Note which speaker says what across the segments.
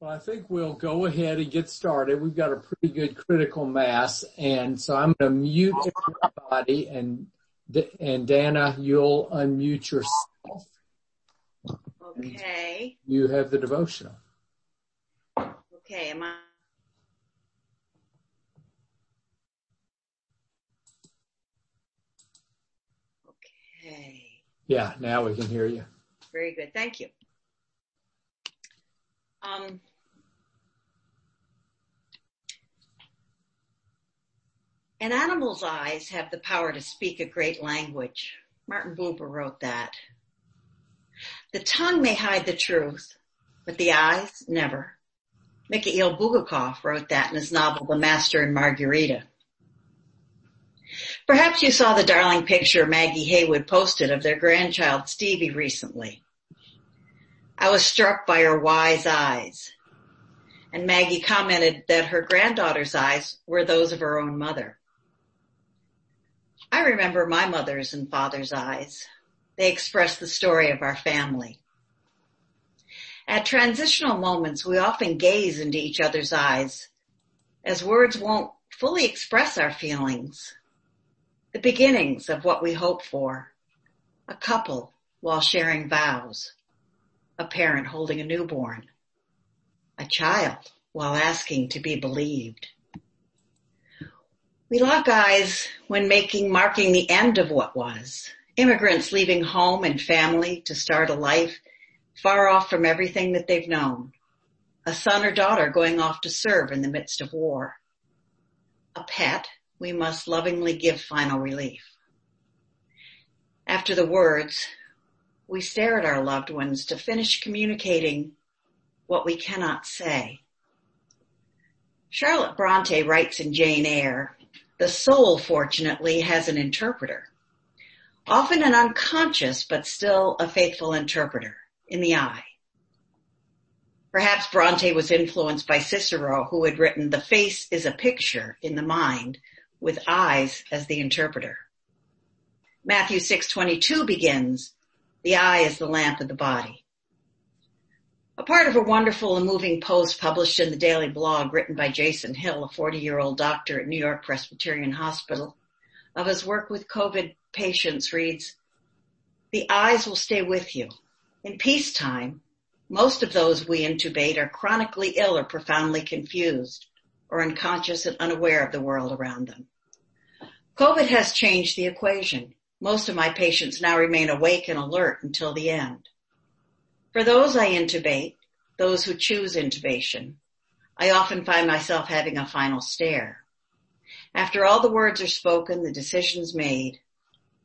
Speaker 1: Well, I think we'll go ahead and get started. We've got a pretty good critical mass, and so I'm going to mute everybody, and and Dana, you'll unmute yourself.
Speaker 2: Okay.
Speaker 1: You have the devotional.
Speaker 2: Okay, am I? Okay.
Speaker 1: Yeah, now we can hear you.
Speaker 2: Very good. Thank you. Um, An animal's eyes have the power to speak a great language. Martin Buber wrote that. The tongue may hide the truth, but the eyes never. Mikhail Bulgakov wrote that in his novel The Master and Margarita. Perhaps you saw the darling picture Maggie Haywood posted of their grandchild Stevie recently. I was struck by her wise eyes. And Maggie commented that her granddaughter's eyes were those of her own mother. I remember my mother's and father's eyes. They express the story of our family. At transitional moments, we often gaze into each other's eyes as words won't fully express our feelings. The beginnings of what we hope for. A couple while sharing vows. A parent holding a newborn. A child while asking to be believed. We lock eyes when making, marking the end of what was. Immigrants leaving home and family to start a life far off from everything that they've known. A son or daughter going off to serve in the midst of war. A pet we must lovingly give final relief. After the words, we stare at our loved ones to finish communicating what we cannot say. Charlotte Bronte writes in Jane Eyre, the soul, fortunately, has an interpreter. Often an unconscious, but still a faithful interpreter in the eye. Perhaps Bronte was influenced by Cicero, who had written, the face is a picture in the mind with eyes as the interpreter. Matthew 6:22 begins, the eye is the lamp of the body. A part of a wonderful and moving post published in the Daily Blog written by Jason Hill, a 40-year-old doctor at New York Presbyterian Hospital, of his work with COVID patients reads, the eyes will stay with you. In peacetime, most of those we intubate are chronically ill or profoundly confused or unconscious and unaware of the world around them. COVID has changed the equation. Most of my patients now remain awake and alert until the end. For those I intubate, those who choose intubation, I often find myself having a final stare. After all the words are spoken, the decisions made,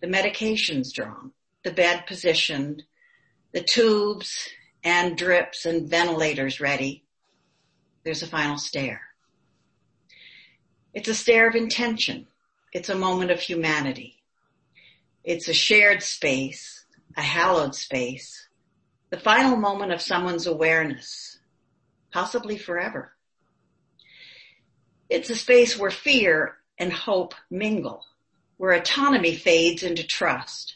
Speaker 2: the medications drawn, the bed positioned, the tubes and drips and ventilators ready, there's a final stare. It's a stare of intention. It's a moment of humanity. It's a shared space, a hallowed space, the final moment of someone's awareness, possibly forever. It's a space where fear and hope mingle, where autonomy fades into trust,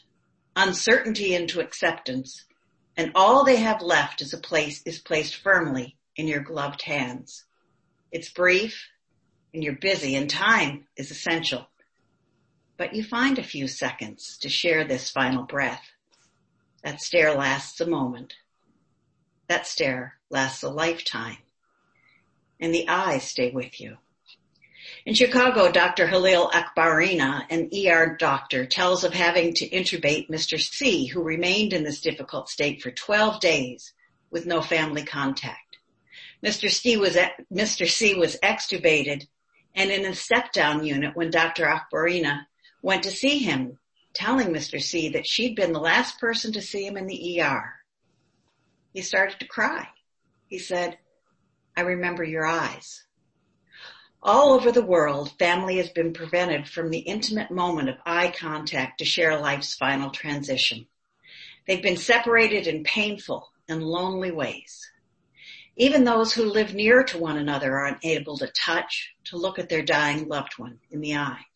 Speaker 2: uncertainty into acceptance, and all they have left is a place is placed firmly in your gloved hands. It's brief and you're busy and time is essential, but you find a few seconds to share this final breath. That stare lasts a moment. That stare lasts a lifetime. And the eyes stay with you. In Chicago, Dr. Halil Akbarina, an ER doctor, tells of having to intubate Mr. C, who remained in this difficult state for 12 days with no family contact. Mr. C was, Mr. C was extubated and in a step down unit when Dr. Akbarina went to see him telling Mr. C that she'd been the last person to see him in the ER. He started to cry. He said, I remember your eyes. All over the world, family has been prevented from the intimate moment of eye contact to share life's final transition. They've been separated in painful and lonely ways. Even those who live near to one another are unable to touch, to look at their dying loved one in the eye.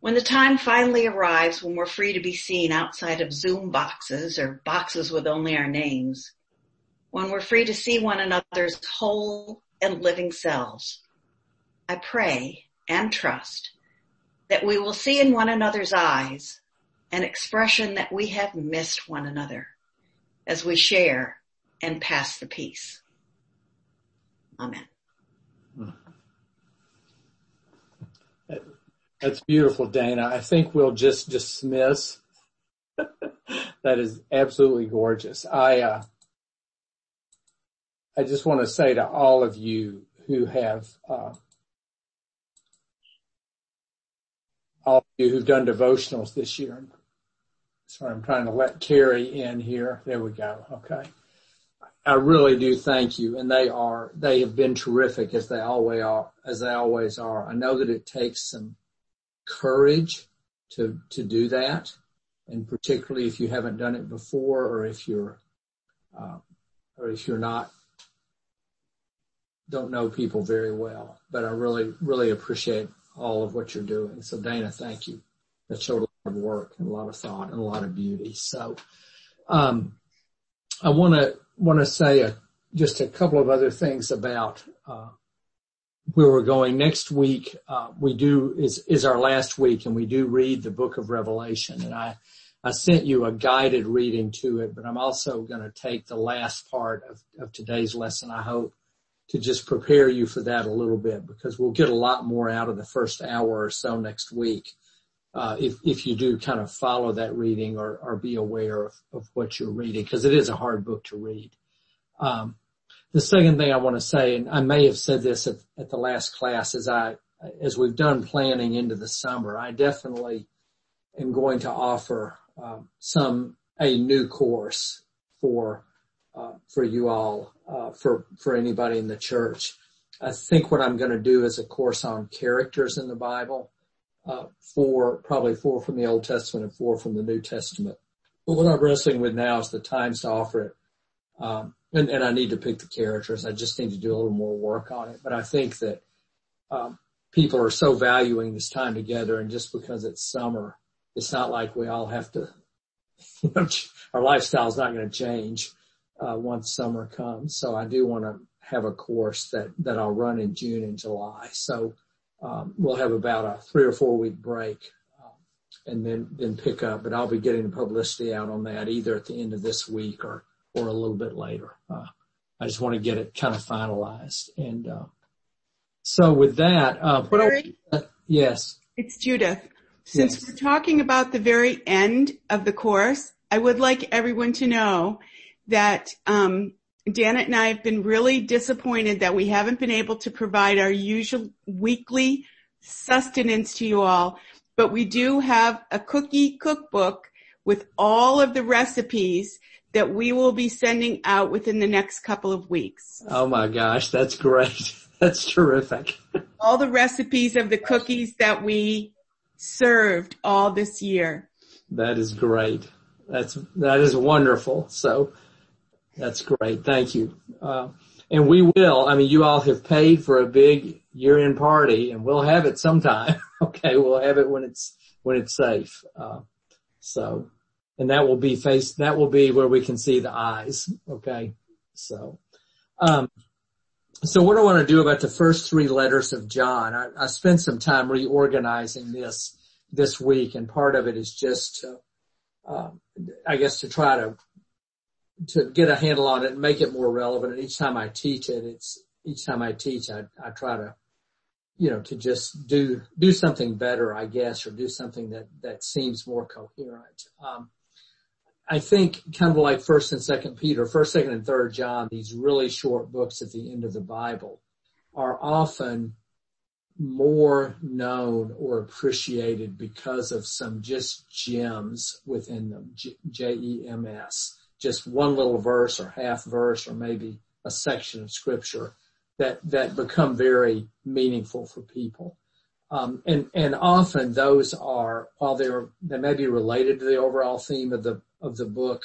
Speaker 2: When the time finally arrives when we're free to be seen outside of Zoom boxes or boxes with only our names, when we're free to see one another's whole and living selves. I pray and trust that we will see in one another's eyes an expression that we have missed one another as we share and pass the peace. Amen. Hmm.
Speaker 1: That's beautiful, Dana. I think we'll just dismiss. that is absolutely gorgeous. I, uh, I just want to say to all of you who have, uh, all of you who've done devotionals this year. Sorry, I'm trying to let Carrie in here. There we go. Okay. I really do thank you. And they are, they have been terrific as they always are, as they always are. I know that it takes some courage to, to do that. And particularly if you haven't done it before or if you're, uh, or if you're not, don't know people very well, but I really, really appreciate all of what you're doing. So Dana, thank you. That showed a lot of work and a lot of thought and a lot of beauty. So, um, I want to want to say a, just a couple of other things about uh, where we're going next week. Uh, we do is is our last week, and we do read the Book of Revelation. And I I sent you a guided reading to it, but I'm also going to take the last part of of today's lesson. I hope to just prepare you for that a little bit because we'll get a lot more out of the first hour or so next week. Uh, if, if you do kind of follow that reading or, or be aware of, of what you're reading, because it is a hard book to read. Um, the second thing I want to say, and I may have said this at, at the last class, as I, as we've done planning into the summer, I definitely am going to offer um, some a new course for uh, for you all, uh, for for anybody in the church. I think what I'm going to do is a course on characters in the Bible, uh, four probably four from the Old Testament and four from the New Testament. But what I'm wrestling with now is the times to offer it. Um, and, and, I need to pick the characters. I just need to do a little more work on it. But I think that um, people are so valuing this time together, and just because it's summer, it's not like we all have to. You know, our lifestyle is not going to change uh, once summer comes. So I do want to have a course that, that I'll run in June and July. So um, we'll have about a three or four week break um, and then, then pick up, but I'll be getting the publicity out on that either at the end of this week or, or a little bit later. Uh, I just want to get it kind of finalized. And, uh, so with that, uh, what I, uh, yes.
Speaker 3: It's Judith. Since yes. we're talking about the very end of the course, I would like everyone to know that um, Janet and I have been really disappointed that we haven't been able to provide our usual weekly sustenance to you all, but we do have a cookie cookbook with all of the recipes that we will be sending out within the next couple of weeks.
Speaker 1: Oh my gosh, that's great. That's terrific.
Speaker 3: all the recipes of the cookies that we served all this year.
Speaker 1: That is great. That's, that is wonderful. So that's great. Thank you. Uh, and we will, I mean, you all have paid for a big year end party and we'll have it sometime. okay. We'll have it when it's, when it's safe. Uh, so, and that will be face, that will be where we can see the eyes. Okay. So, um, so what I want to do about the first three letters of John, I, I spent some time reorganizing this this week and part of it is just to, uh, I guess to try to to get a handle on it and make it more relevant. And each time I teach it, it's each time I teach, I, I try to, you know, to just do, do something better, I guess, or do something that, that seems more coherent. Um, I think kind of like first and second Peter, first, second and third John, these really short books at the end of the Bible are often more known or appreciated because of some just gems within them, J-E-M-S just one little verse or half verse or maybe a section of scripture that, that become very meaningful for people. Um, and, and often those are, while they're, they may be related to the overall theme of the, of the book,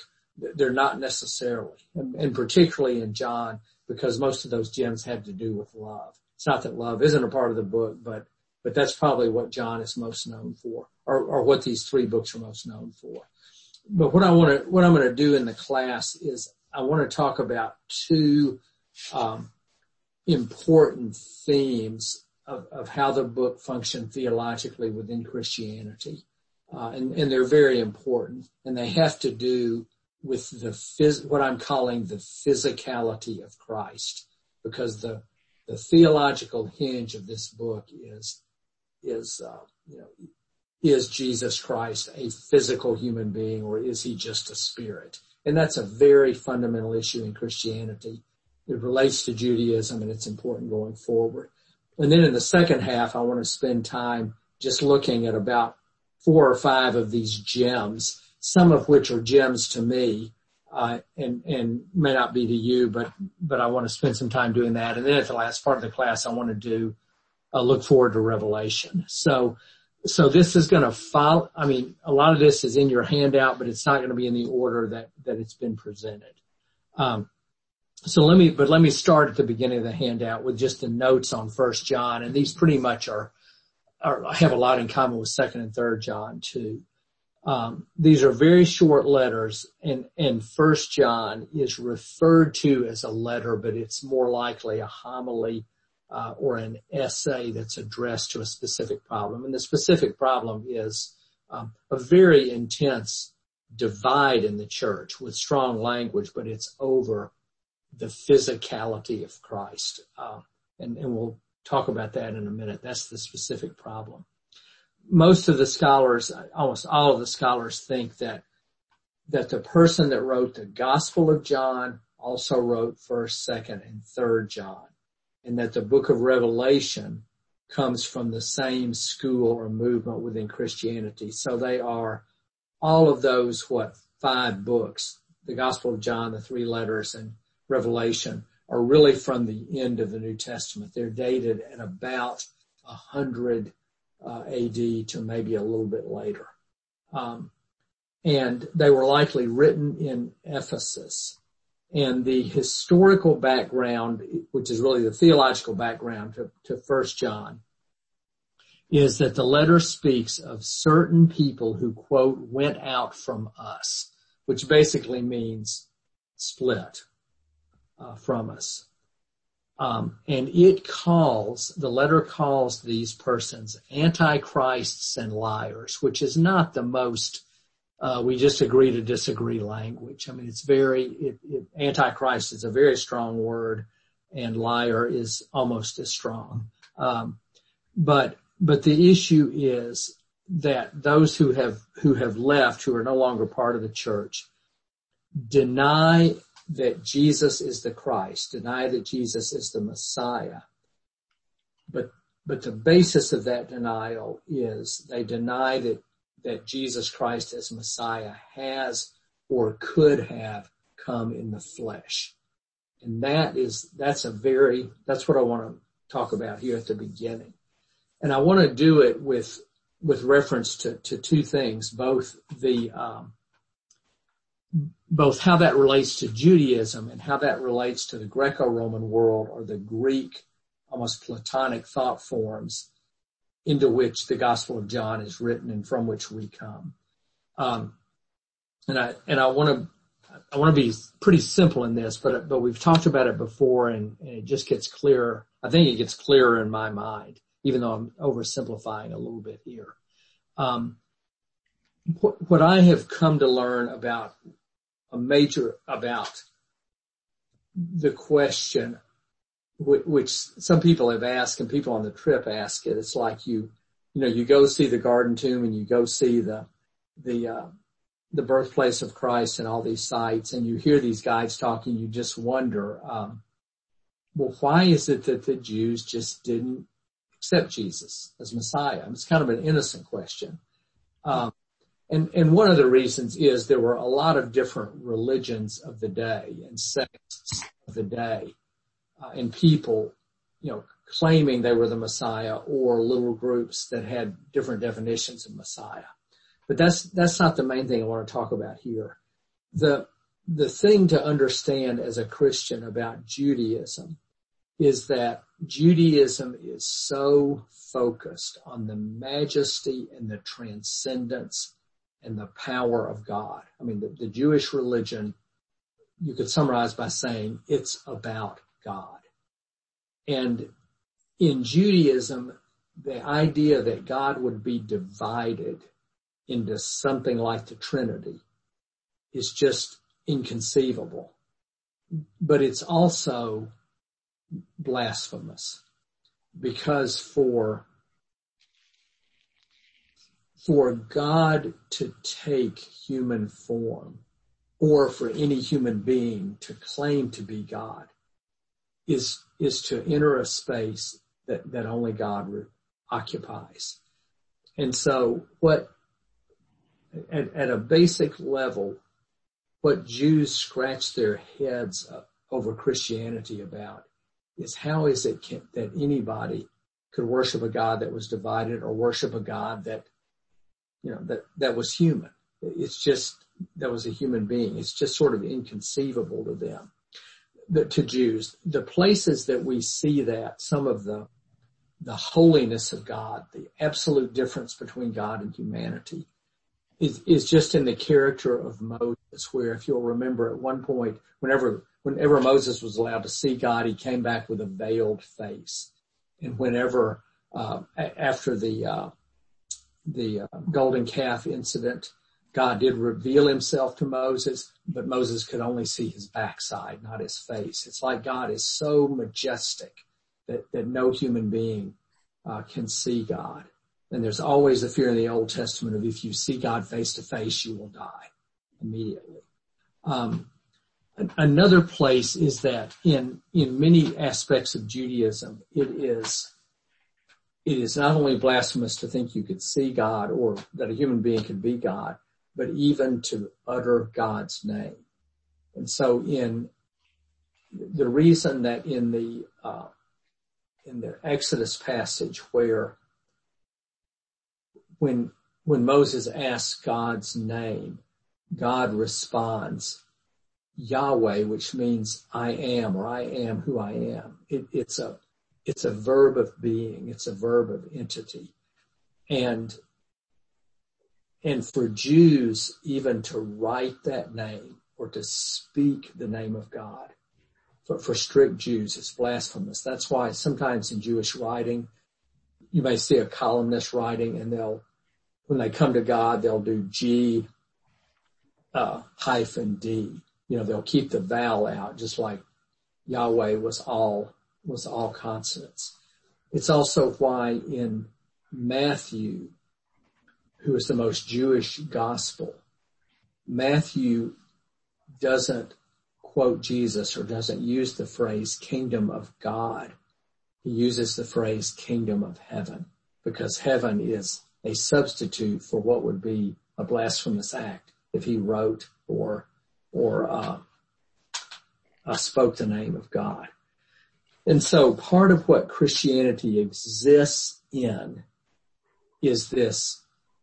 Speaker 1: they're not necessarily, and, and particularly in John, because most of those gems have to do with love. It's not that love isn't a part of the book, but, but that's probably what John is most known for, or, or what these three books are most known for but what I want to, what I'm going to do in the class is I want to talk about two um, important themes of, of, how the book functioned theologically within Christianity. Uh, and, and, they're very important and they have to do with the phys- what I'm calling the physicality of Christ because the the theological hinge of this book is is uh, you know is Jesus Christ a physical human being or is he just a spirit? And that's a very fundamental issue in Christianity. It relates to Judaism and it's important going forward. And then in the second half, I want to spend time just looking at about four or five of these gems, some of which are gems to me, uh, and, and may not be to you, but, but I want to spend some time doing that. And then at the last part of the class, I want to do, uh, look forward to Revelation. So, so this is going to follow, I mean, a lot of this is in your handout, but it's not going to be in the order that, that it's been presented. Um, so let me, but let me start at the beginning of the handout with just the notes on first John. And these pretty much are, are have a lot in common with second and third John too. Um, these are very short letters and, and first John is referred to as a letter, but it's more likely a homily uh, or an essay that's addressed to a specific problem. And the specific problem is um, a very intense divide in the church with strong language, but it's over the physicality of Christ. Uh, and, and we'll talk about that in a minute. That's the specific problem most of the scholars, almost all of the scholars think that, that the person that wrote the Gospel of John also wrote first, second, and third John. And that the book of Revelation comes from the same school or movement within Christianity. So they are all of those, what, five books, the Gospel of John, the three letters, and Revelation are really from the end of the New Testament. They're dated at about a hundred uh, AD to maybe a little bit later. Um, and they were likely written in Ephesus. And the historical background, which is really the theological background to, to First John, is that the letter speaks of certain people who quote went out from us, which basically means split uh, from us. Um, and it calls, the letter calls these persons antichrists and liars, which is not the most, uh, we just agree to disagree language. I mean, it's very, it, it, antichrist is a very strong word and liar is almost as strong. Um, but, but the issue is that those who have, who have left, who are no longer part of the church, deny that Jesus is the Christ, deny that Jesus is the Messiah. But, but the basis of that denial is they deny that, that Jesus Christ as Messiah has or could have come in the flesh. And that is, that's a very, that's what I want to talk about here at the beginning. And I want to do it with, with reference to, to two things, both the, um, both how that relates to Judaism and how that relates to the Greco-Roman world or the Greek, almost Platonic thought forms into which the Gospel of John is written and from which we come. Um, and I and I want to I want to be pretty simple in this, but but we've talked about it before, and, and it just gets clearer. I think it gets clearer in my mind, even though I'm oversimplifying a little bit here. Um, what, what I have come to learn about major about the question which some people have asked and people on the trip ask it. It's like you, you know, you go see the garden tomb and you go see the, the, uh, the birthplace of Christ and all these sites and you hear these guys talking, you just wonder, um, well, why is it that the Jews just didn't accept Jesus as Messiah? It's kind of an innocent question. Um, and, and one of the reasons is there were a lot of different religions of the day and sects of the day, uh, and people, you know, claiming they were the Messiah or little groups that had different definitions of Messiah. But that's, that's not the main thing I want to talk about here. The, the thing to understand as a Christian about Judaism is that Judaism is so focused on the majesty and the transcendence and the power of God. I mean, the, the Jewish religion you could summarize by saying it's about God. And in Judaism, the idea that God would be divided into something like the Trinity is just inconceivable. But it's also blasphemous because for for God to take human form or for any human being to claim to be God is, is to enter a space that, that only God occupies. And so what, at, at a basic level, what Jews scratch their heads over Christianity about is how is it can, that anybody could worship a God that was divided or worship a God that you know, that, that was human. It's just, that was a human being. It's just sort of inconceivable to them, the, to Jews. The places that we see that, some of the, the holiness of God, the absolute difference between God and humanity is, is just in the character of Moses, where if you'll remember at one point, whenever, whenever Moses was allowed to see God, he came back with a veiled face. And whenever, uh, after the, uh, the uh, golden calf incident, God did reveal himself to Moses, but Moses could only see his backside, not his face. It's like God is so majestic that, that no human being uh, can see God. And there's always the fear in the Old Testament of if you see God face to face, you will die immediately. Um, another place is that in, in many aspects of Judaism, it is it is not only blasphemous to think you could see God or that a human being could be God, but even to utter God's name. And so in the reason that in the, uh, in the Exodus passage where when, when Moses asks God's name, God responds Yahweh, which means I am or I am who I am. It, it's a, it's a verb of being. It's a verb of entity. And, and for Jews, even to write that name or to speak the name of God, for, for strict Jews, it's blasphemous. That's why sometimes in Jewish writing, you may see a columnist writing and they'll, when they come to God, they'll do G, uh, hyphen D. You know, they'll keep the vowel out just like Yahweh was all was all consonants. It's also why in Matthew, who is the most Jewish gospel, Matthew doesn't quote Jesus or doesn't use the phrase kingdom of God. He uses the phrase kingdom of heaven because heaven is a substitute for what would be a blasphemous act if he wrote or, or, uh, uh, spoke the name of God. And so part of what Christianity exists in is this,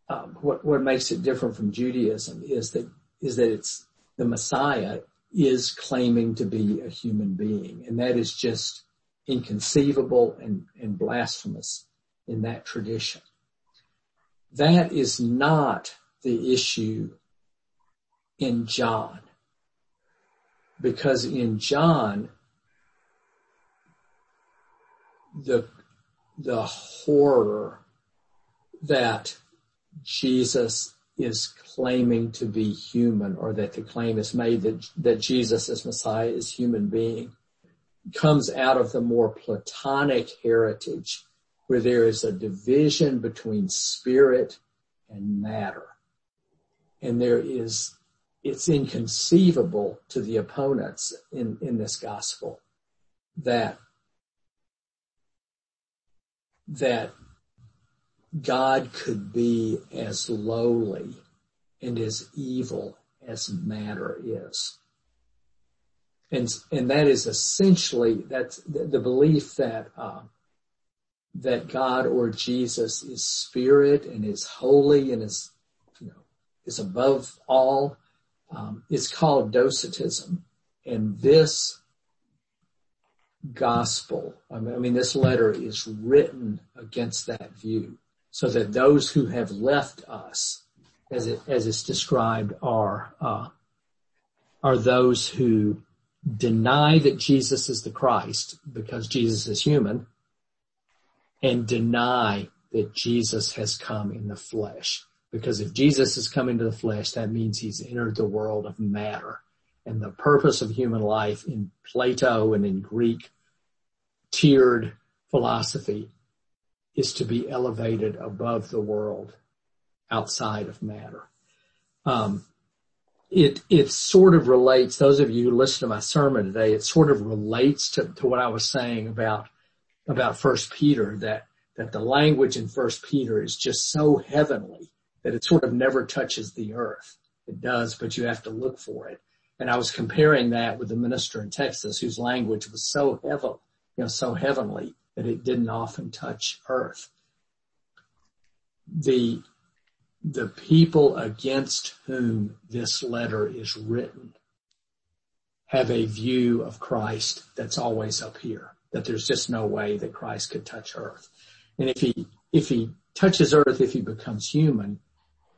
Speaker 1: um, what, what makes it different from Judaism is that, is that it's the Messiah is claiming to be a human being. And that is just inconceivable and, and blasphemous in that tradition. That is not the issue in John. Because in John, the, the horror that Jesus is claiming to be human or that the claim is made that, that Jesus as Messiah is human being comes out of the more Platonic heritage where there is a division between spirit and matter. And there is, it's inconceivable to the opponents in, in this gospel that that God could be as lowly and as evil as matter is. And, and that is essentially, that's the, belief that, uh, that God or Jesus is spirit and is holy and is, you know, is above all. Um, called docetism. And this gospel. I mean, this letter is written against that view so that those who have left us, as it, as it's described, are, uh, are those who deny that Jesus is the Christ because Jesus is human and deny that Jesus has come in the flesh. Because if Jesus has come into the flesh, that means he's entered the world of matter. And the purpose of human life in Plato and in Greek tiered philosophy is to be elevated above the world outside of matter. Um, it it sort of relates. Those of you who listen to my sermon today, it sort of relates to, to what I was saying about about First Peter that that the language in First Peter is just so heavenly that it sort of never touches the earth. It does, but you have to look for it. And I was comparing that with the minister in Texas whose language was so heaven, you know, so heavenly that it didn't often touch earth. The the people against whom this letter is written have a view of Christ that's always up here, that there's just no way that Christ could touch earth. And if he, if he touches earth, if he becomes human,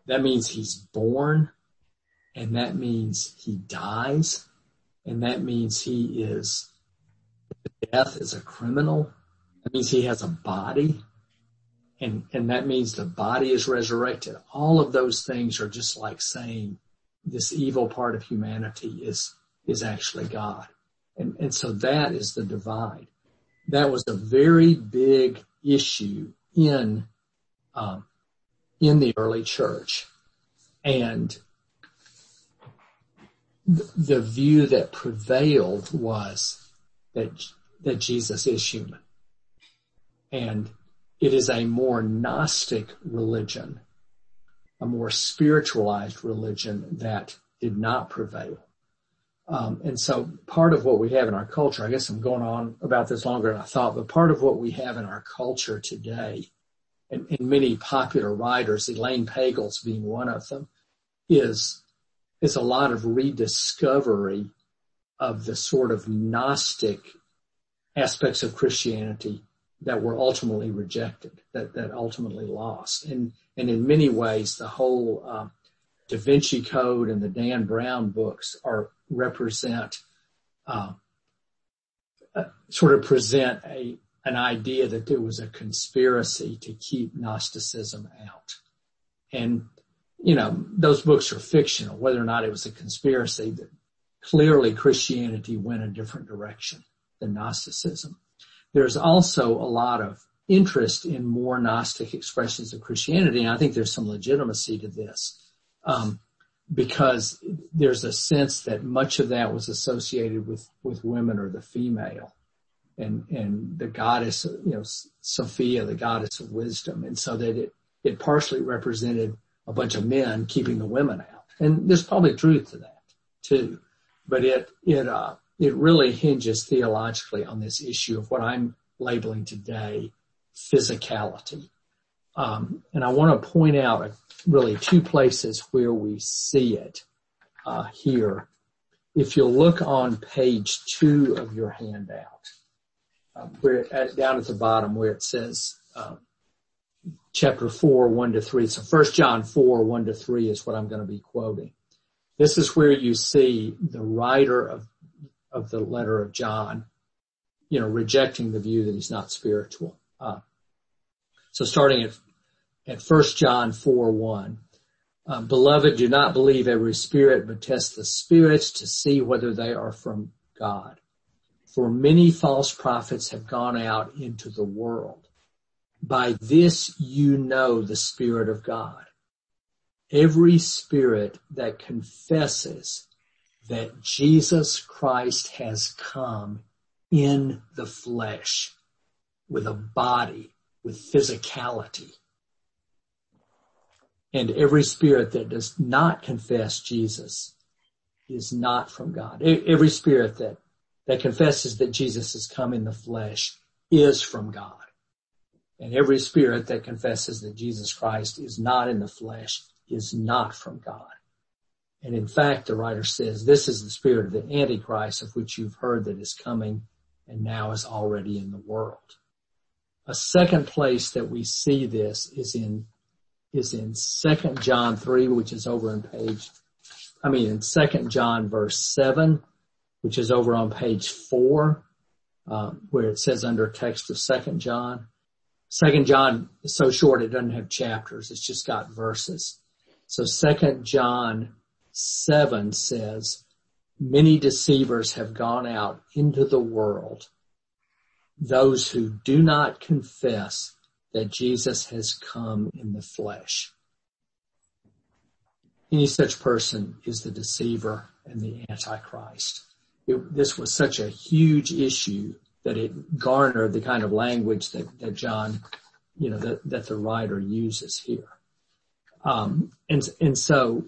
Speaker 1: that means he's born and that means he dies and that means he is death is a criminal. That means he has a body and, and that means the body is resurrected. All of those things are just like saying this evil part of humanity is, is actually God. And, and so that is the divide. That was a very big issue in, um, in the early church. And the view that prevailed was that, that Jesus is human. And it is a more Gnostic religion, a more spiritualized religion that did not prevail. Um, and so part of what we have in our culture, I guess I'm going on about this longer than I thought, but part of what we have in our culture today, and, and many popular writers, Elaine Pagels being one of them, is, is a lot of rediscovery of the sort of Gnostic aspects of Christianity that were ultimately rejected, that, that ultimately lost. And, and in many ways, the whole uh, Da Vinci Code and the Dan Brown books are represent, uh, uh, sort of present a, an idea that there was a conspiracy to keep Gnosticism out. And, you know, those books are fictional, whether or not it was a conspiracy that clearly Christianity went a different direction than Gnosticism. There's also a lot of interest in more Gnostic expressions of Christianity, and I think there's some legitimacy to this. Um, because there's a sense that much of that was associated with, with women or the female and, and the goddess, you know, Sophia, the goddess of wisdom. And so that it, it partially represented a bunch of men keeping the women out. And there's probably truth to that too. But it, it, uh, it really hinges theologically on this issue of what I'm labeling today physicality. Um, and I want to point out really two places where we see it uh, here. If you'll look on page two of your handout, uh, where at, down at the bottom where it says uh, chapter four, one to three. So First John four, one to three is what I'm going to be quoting. This is where you see the writer of of the letter of John, you know, rejecting the view that he's not spiritual. Uh, so starting at, at 1 John 4, 1, uh, beloved, do not believe every spirit, but test the spirits to see whether they are from God. For many false prophets have gone out into the world. By this you know the Spirit of God. Every spirit that confesses that Jesus Christ has come in the flesh with a body, with physicality. And every spirit that does not confess Jesus is not from God. Every spirit that, that confesses that Jesus has come in the flesh is from God. And every spirit that confesses that Jesus Christ is not in the flesh is not from God. And in fact, the writer says, this is the spirit of the Antichrist of which you've heard that is coming and now is already in the world. A second place that we see this is in, is in 2 John 3, which is over on page I mean, in second John verse seven, which is over on page four, um, where it says under text of second John. Second John is so short it doesn't have chapters. It's just got verses. So second John seven says, many deceivers have gone out into the world. Those who do not confess that Jesus has come in the flesh. Any such person is the deceiver and the antichrist. It, this was such a huge issue that it garnered the kind of language that, that John, you know, that, that the writer uses here. Um, and, and so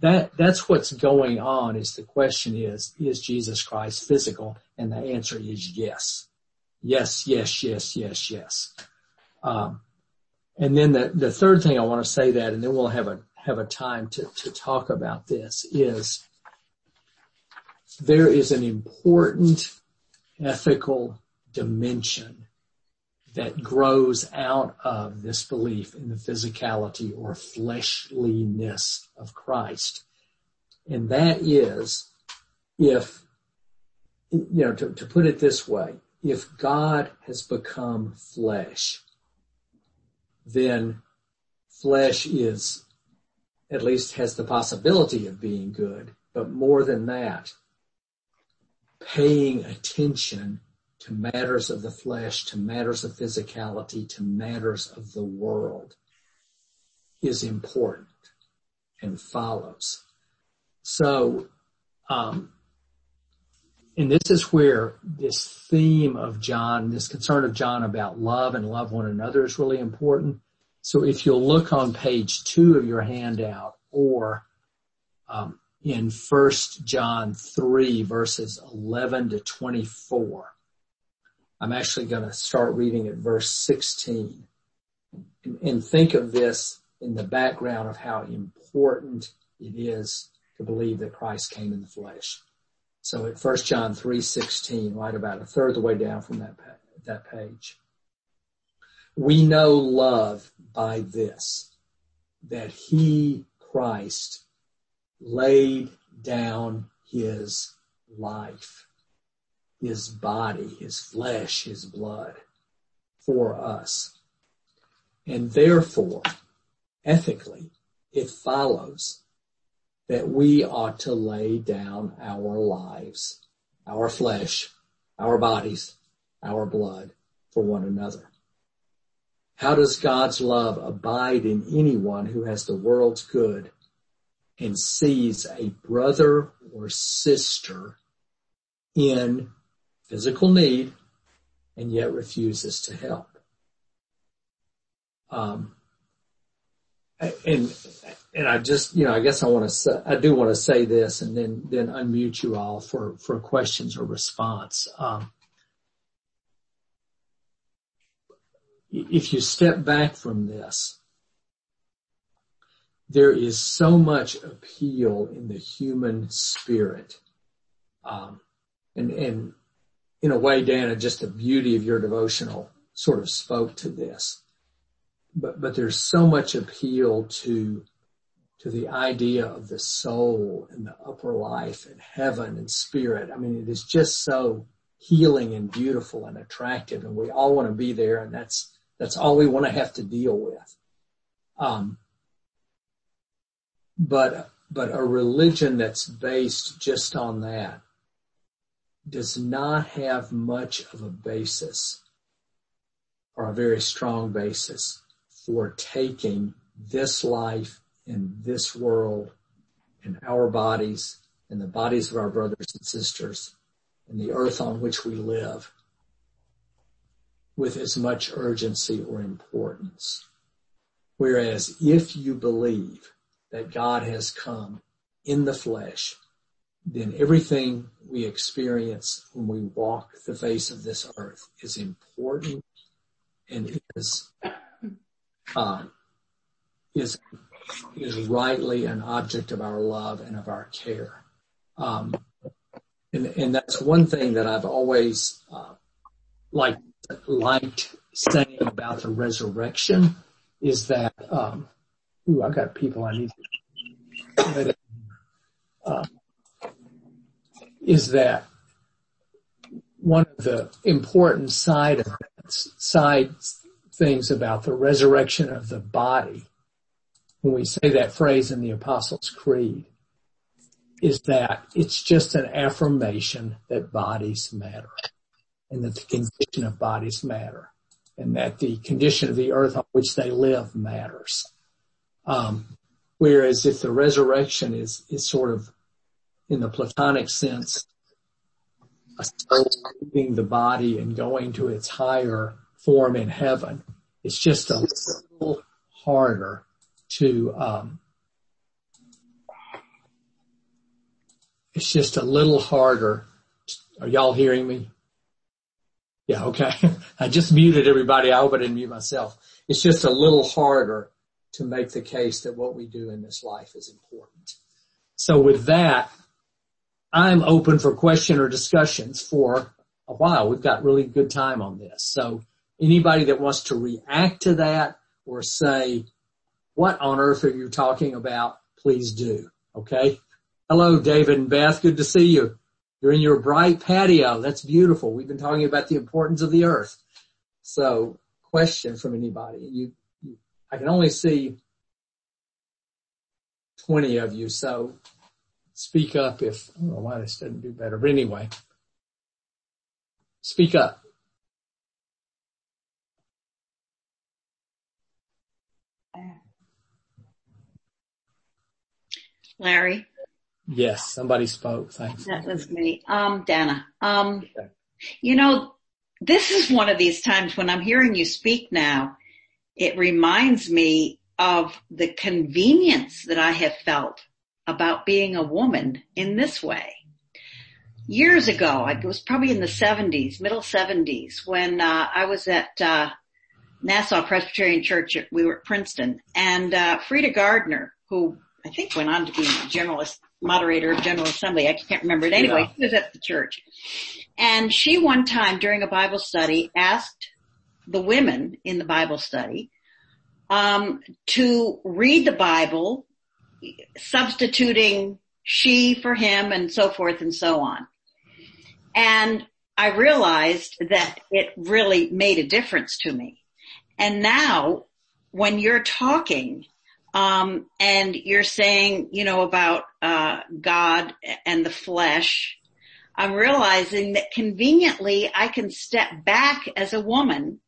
Speaker 1: that, that's what's going on is the question is, is Jesus Christ physical? And the answer is yes. Yes, yes, yes, yes, yes. Um, and then the, the third thing I want to say that, and then we'll have a, have a time to, to talk about this is there is an important ethical dimension that grows out of this belief in the physicality or fleshliness of Christ. And that is if, you know, to, to put it this way, if God has become flesh, then flesh is, at least has the possibility of being good, but more than that, paying attention to matters of the flesh, to matters of physicality, to matters of the world is important and follows. So, um, and this is where this theme of John, this concern of John about love and love one another is really important. So if you'll look on page two of your handout or um, in First John 3 verses 11 to 24. I'm actually going to start reading at verse 16 and, and think of this in the background of how important it is to believe that Christ came in the flesh. So at 1 John 3:16, right about a third of the way down from that that page. We know love by this that he Christ laid down his life, his body, his flesh, his blood for us. And therefore, ethically, it follows that we ought to lay down our lives, our flesh, our bodies, our blood for one another. How does God's love abide in anyone who has the world's good and sees a brother or sister in physical need and yet refuses to help? Um, and and I just you know I guess I want to say, I do want to say this and then then unmute you all for for questions or response. Um, if you step back from this, there is so much appeal in the human spirit, um, and and in a way, Dana, just the beauty of your devotional sort of spoke to this but, but there's so much appeal to, to the idea of the soul and the upper life and heaven and spirit. I mean, it is just so healing and beautiful and attractive and we all want to be there and that's, that's all we want to have to deal with. Um, but, but a religion that's based just on that does not have much of a basis or a very strong basis for taking this life in this world and our bodies and the bodies of our brothers and sisters and the earth on which we live with as much urgency or importance. Whereas if you believe that God has come in the flesh, then everything we experience when we walk the face of this earth is important and is um, is is rightly an object of our love and of our care. Um, and, and that's one thing that I've always uh, liked liked saying about the resurrection is that um, ooh, I've got people I need. To, uh, is that one of the important side events, side things about the resurrection of the body, when we say that phrase in the Apostles' Creed, is that it's just an affirmation that bodies matter and that the condition of bodies matter and that the condition of the earth on which they live matters. Um, whereas if the resurrection is, is sort of in the Platonic sense, a soul leaving the body and going to its higher form in heaven, it's just a little harder to, um, it's just a little harder. Are y'all hearing me? Yeah, okay. I just muted everybody. I hope I didn't mute myself. It's just a little harder to make the case that what we do in this life is important. So with that, I'm open for question or discussions for a while. We've got really good time on this. So anybody that wants to react to that or say, what on earth are you talking about? Please do. Okay. Hello, David and Beth. Good to see you. You're in your bright patio. That's beautiful. We've been talking about the importance of the earth. So question from anybody. You, I can only see 20 of you. So speak up if, I don't know why this doesn't do better, but anyway, speak up.
Speaker 2: Larry.
Speaker 1: Yes, somebody spoke. Thanks.
Speaker 2: That was me. Um, Dana. Um, you know, this is one of these times when I'm hearing you speak now, it reminds me of the convenience that I have felt about being a woman in this way. Years ago, it was probably in the 70s, middle 70s, when uh, I was at uh, Nassau Presbyterian Church. We were at Princeton, and uh, Freda Gardner, who I think went on to be general moderator of General Assembly. I can't remember it anyway. Yeah. She was at the church, and she one time during a Bible study asked the women in the Bible study um, to read the Bible substituting she for him and so forth and so on. And I realized that it really made a difference to me. And now when you're talking, um, and you're saying, you know, about, uh, God and the flesh, I'm realizing that conveniently I can step back as a woman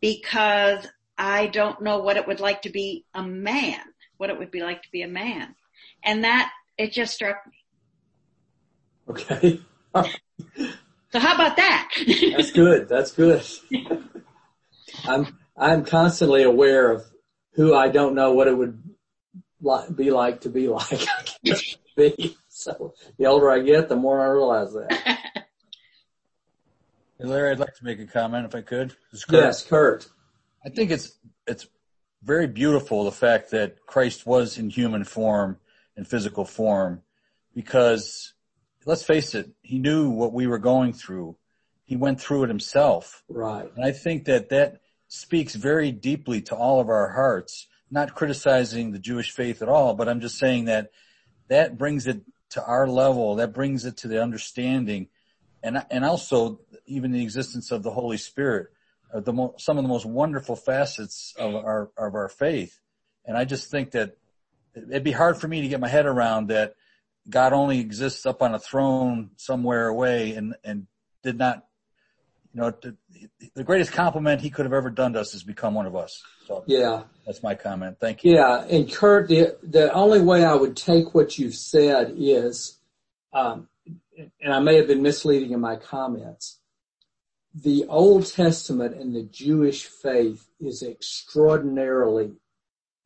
Speaker 2: because I don't know what it would like to be a man what it would be like to be a man. And that, it just struck me.
Speaker 1: Okay.
Speaker 2: so how about that?
Speaker 1: That's good. That's good. I'm, I'm constantly aware of who I don't know what it would like be like to be like. be. so the older I get, the more I realize that.
Speaker 4: Larry, I'd like to make a comment if I could.
Speaker 1: Yes, Kurt.
Speaker 4: I think it's it's very beautiful the fact that Christ was in human form and physical form because let's face it, he knew what we were going through. He went through it himself.
Speaker 1: Right.
Speaker 4: And I think that that speaks very deeply to all of our hearts, not criticizing the Jewish faith at all, but I'm just saying that that brings it to our level, that brings it to the understanding and, and also even the existence of the Holy Spirit the mo- some of the most wonderful facets of our of our faith. And I just think that it'd be hard for me to get my head around that God only exists up on a throne somewhere away and and did not you know the greatest compliment he could have ever done to us is become one of us. So
Speaker 1: yeah,
Speaker 4: that's my comment. Thank you.
Speaker 1: Yeah, and Kurt, the the only way I would take what you've said is, um, and I may have been misleading in my comments the Old Testament and the Jewish faith is extraordinarily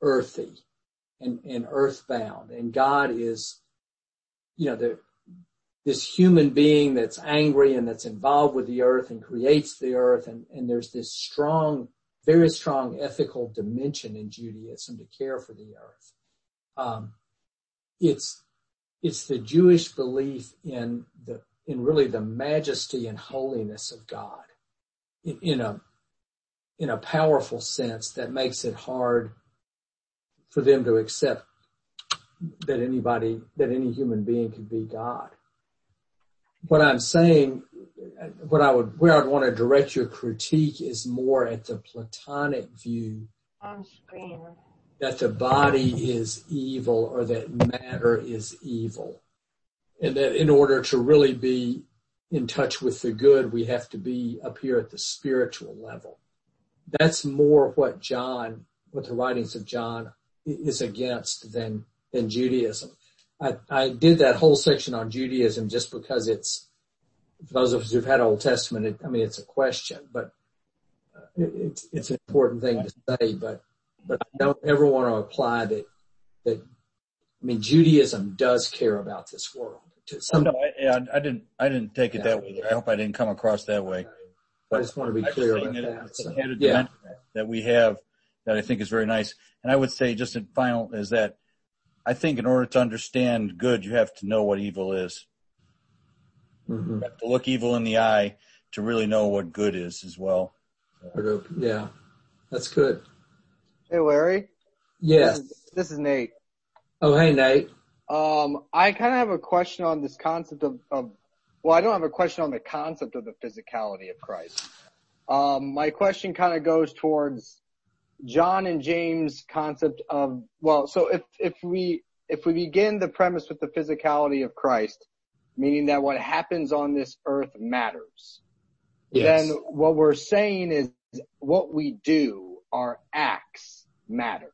Speaker 1: earthy and, and earthbound. And God is, you know, the, this human being that's angry and that's involved with the earth and creates the earth. And, and there's this strong, very strong ethical dimension in Judaism to care for the earth. Um, it's, it's the Jewish belief in the in really the majesty and holiness of God in, in a, in a powerful sense that makes it hard for them to accept that anybody, that any human being could be God. What I'm saying, what I would, where I'd want to direct your critique is more at the Platonic view
Speaker 5: On screen.
Speaker 1: That the body is evil or that matter is evil. And that in order to really be in touch with the good, we have to be up here at the spiritual level. That's more what John, what the writings of John is against than, than Judaism. I, I did that whole section on Judaism just because it's, for those of us who've had Old Testament, it, I mean, it's a question, but uh, it, it's, it's an important thing to say, but, but I don't ever want to apply that, that, I mean, Judaism does care about this world. To some,
Speaker 4: no, I, I didn't, I didn't take it
Speaker 1: Yeah.
Speaker 4: that way. I hope I didn't come across that way.
Speaker 1: I just want to be clear about
Speaker 4: that
Speaker 1: So, yeah,
Speaker 4: that we have that I think is very nice. And I would say just in final is that I think in order to understand good, you have to know what evil is.
Speaker 1: mhm.
Speaker 4: You have to look evil in the eye to really know what good is as well.
Speaker 1: yeah, that's good.
Speaker 6: Hey Larry,
Speaker 1: Yes.
Speaker 6: this, is, this is Nate.
Speaker 1: Oh, hey, Nate.
Speaker 6: Um, I kind of have a question on this concept of, of, well, I don't have a question on the concept of the physicality of Christ. Um, my question kind of goes towards John and James' concept of, well, so if, if we, if we begin the premise with the physicality of Christ, meaning that what happens on this earth matters,
Speaker 1: Yes.
Speaker 6: then what we're saying is what we do, our acts matter.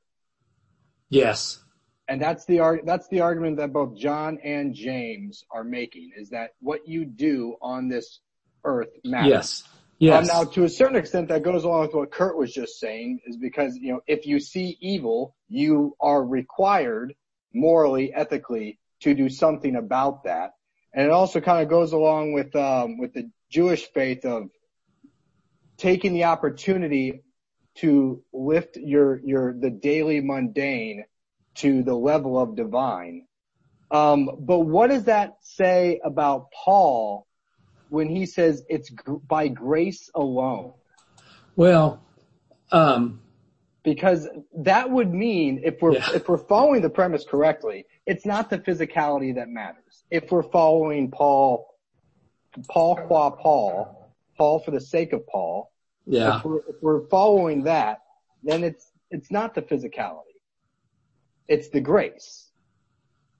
Speaker 1: yes.
Speaker 6: And that's the arg- that's the argument that both John and James are making is that what you do on this earth matters.
Speaker 1: Yes. Yes.
Speaker 6: Um, now, to a certain extent, that goes along with what Kurt was just saying, is because you know if you see evil, you are required morally, ethically, to do something about that. And it also kind of goes along with um, with the Jewish faith of taking the opportunity to lift your your the daily mundane to the level of divine. Um, but what does that say about Paul when he says it's gr- by grace alone?
Speaker 1: well, um,
Speaker 6: Because that would mean if we're if we're following the premise correctly, it's not the physicality that matters. If we're following Paul, Paul qua Paul, Paul for the sake of Paul,
Speaker 1: yeah.
Speaker 6: if we're, if we're following that, then it's it's not the physicality. It's the grace.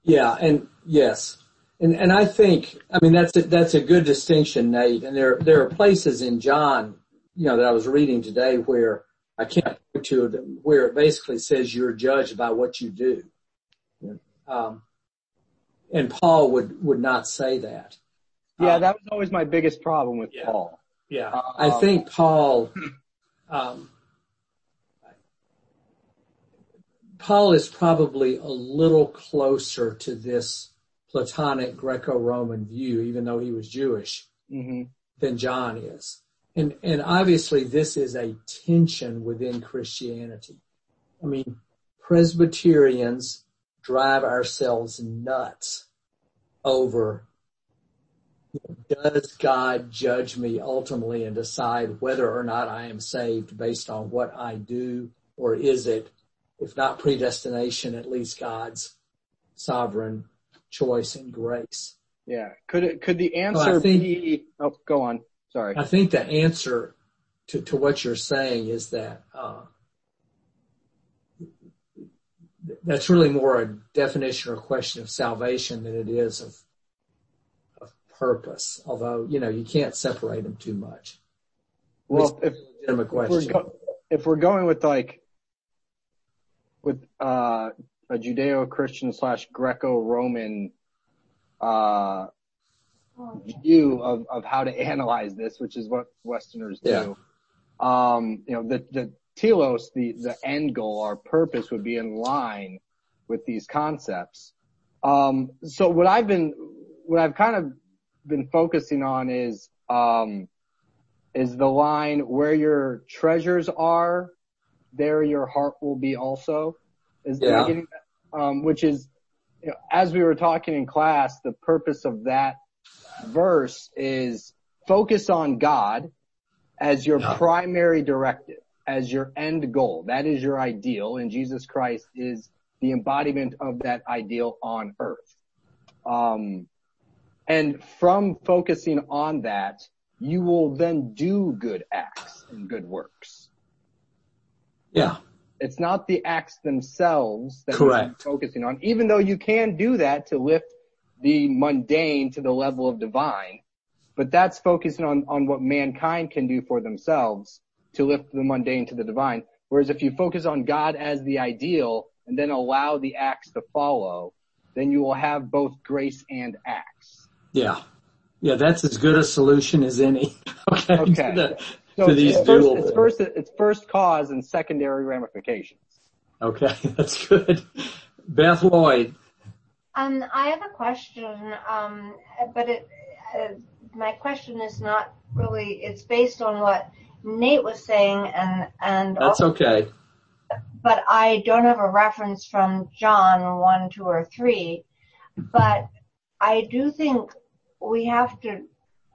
Speaker 1: Yeah, and yes, and and I think I mean that's a, that's a good distinction, Nate. And there there are places in John, you know, that I was reading today where I can't point to it, where it basically says you're judged by what you do. Um, and Paul would would not say that.
Speaker 6: Yeah,
Speaker 1: Um,
Speaker 6: that was always my biggest problem with
Speaker 1: Yeah.
Speaker 6: Paul.
Speaker 1: Yeah,
Speaker 6: Um,
Speaker 1: I think Paul, um, Paul is probably a little closer to this Platonic Greco-Roman view, even though he was Jewish,
Speaker 6: hmm
Speaker 1: than John is. And, and obviously this is a tension within Christianity. I mean, Presbyterians drive ourselves nuts over does God judge me ultimately and decide whether or not I am saved based on what I do or is it, if not predestination, at least God's sovereign choice and grace?
Speaker 6: Yeah. Could it, could the answer
Speaker 1: think-
Speaker 6: be, oh, go on. Sorry.
Speaker 1: I think the answer to, to what you're saying is that, uh, that's really more a definition or question of salvation than it is of purpose. Although, you know, you can't separate them too much.
Speaker 6: Well, if, if we're, go, if we're going with like, with, uh, a Judeo-Christian slash Greco-Roman, uh, view of, of how to analyze this, which is what Westerners do. Um, you know, the, the telos, the, the end goal, our purpose would be in line with these concepts. Um, so what I've been, what I've kind of been focusing on is, um, is the line where your treasures are, there your heart will be also. Is
Speaker 1: Yeah.
Speaker 6: that? Um, which is, you know, as we were talking in class, the purpose of that verse is focus on God as your primary directive, as your end goal. That is your ideal, and Jesus Christ is the embodiment of that ideal on earth. And from focusing on that, you will then do good acts and good works.
Speaker 1: Yeah.
Speaker 6: It's not the acts themselves that you're focusing on, even though you can do that to lift the mundane to the level of divine. But that's focusing on, on what mankind can do for themselves to lift the mundane to the divine. Whereas if you focus on God as the ideal and then allow the acts to follow, then you will have both grace and acts.
Speaker 1: Yeah. Yeah, that's as good a solution as any. okay.
Speaker 6: Okay.
Speaker 1: To, the,
Speaker 6: So
Speaker 1: to these
Speaker 6: it's, first,
Speaker 1: dual.
Speaker 6: it's first, it's first cause and secondary ramifications.
Speaker 1: Okay, that's good. Beth Lloyd.
Speaker 5: Um, I have a question, um, but it, uh, my question is not really, it's based on what Nate was saying and, and
Speaker 1: That's
Speaker 5: also,
Speaker 1: okay.
Speaker 5: but I don't have a reference from John 1, 2, or 3. But I do think we have to,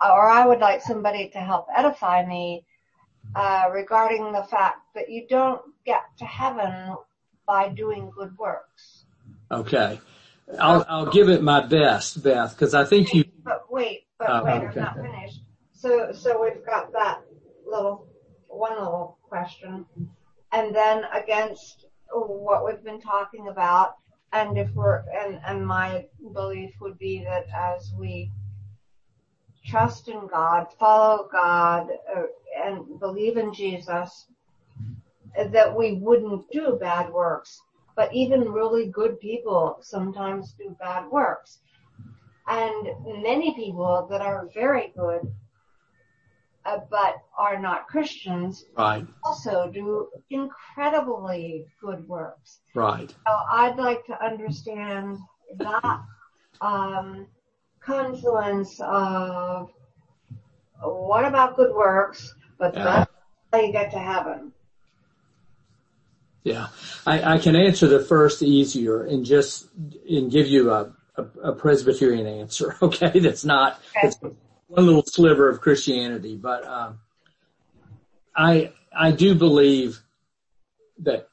Speaker 5: or I would like somebody to help edify me uh, regarding the fact that you don't get to heaven by doing good works.
Speaker 1: Okay. I'll, I'll give it my best, Beth, because I think you,
Speaker 5: But wait, but
Speaker 1: Oh,
Speaker 5: wait,
Speaker 1: okay.
Speaker 5: I'm not finished. So, so we've got that little, one little question. And then against what we've been talking about, and if we're, and, and my belief would be that as we trust in God, follow God, uh, and believe in Jesus, that we wouldn't do bad works. But even really good people sometimes do bad works. And many people that are very good, uh, but are not Christians,
Speaker 1: right,
Speaker 5: also do incredibly good works.
Speaker 1: right.
Speaker 5: So I'd like to understand that um, confluence of what about good works, but that's how you get to heaven.
Speaker 1: Yeah, I, I can answer the first easier and just and give you a, a, a Presbyterian answer. Okay, that's not
Speaker 5: Okay.
Speaker 1: it's one little sliver of Christianity, but um, I I do believe that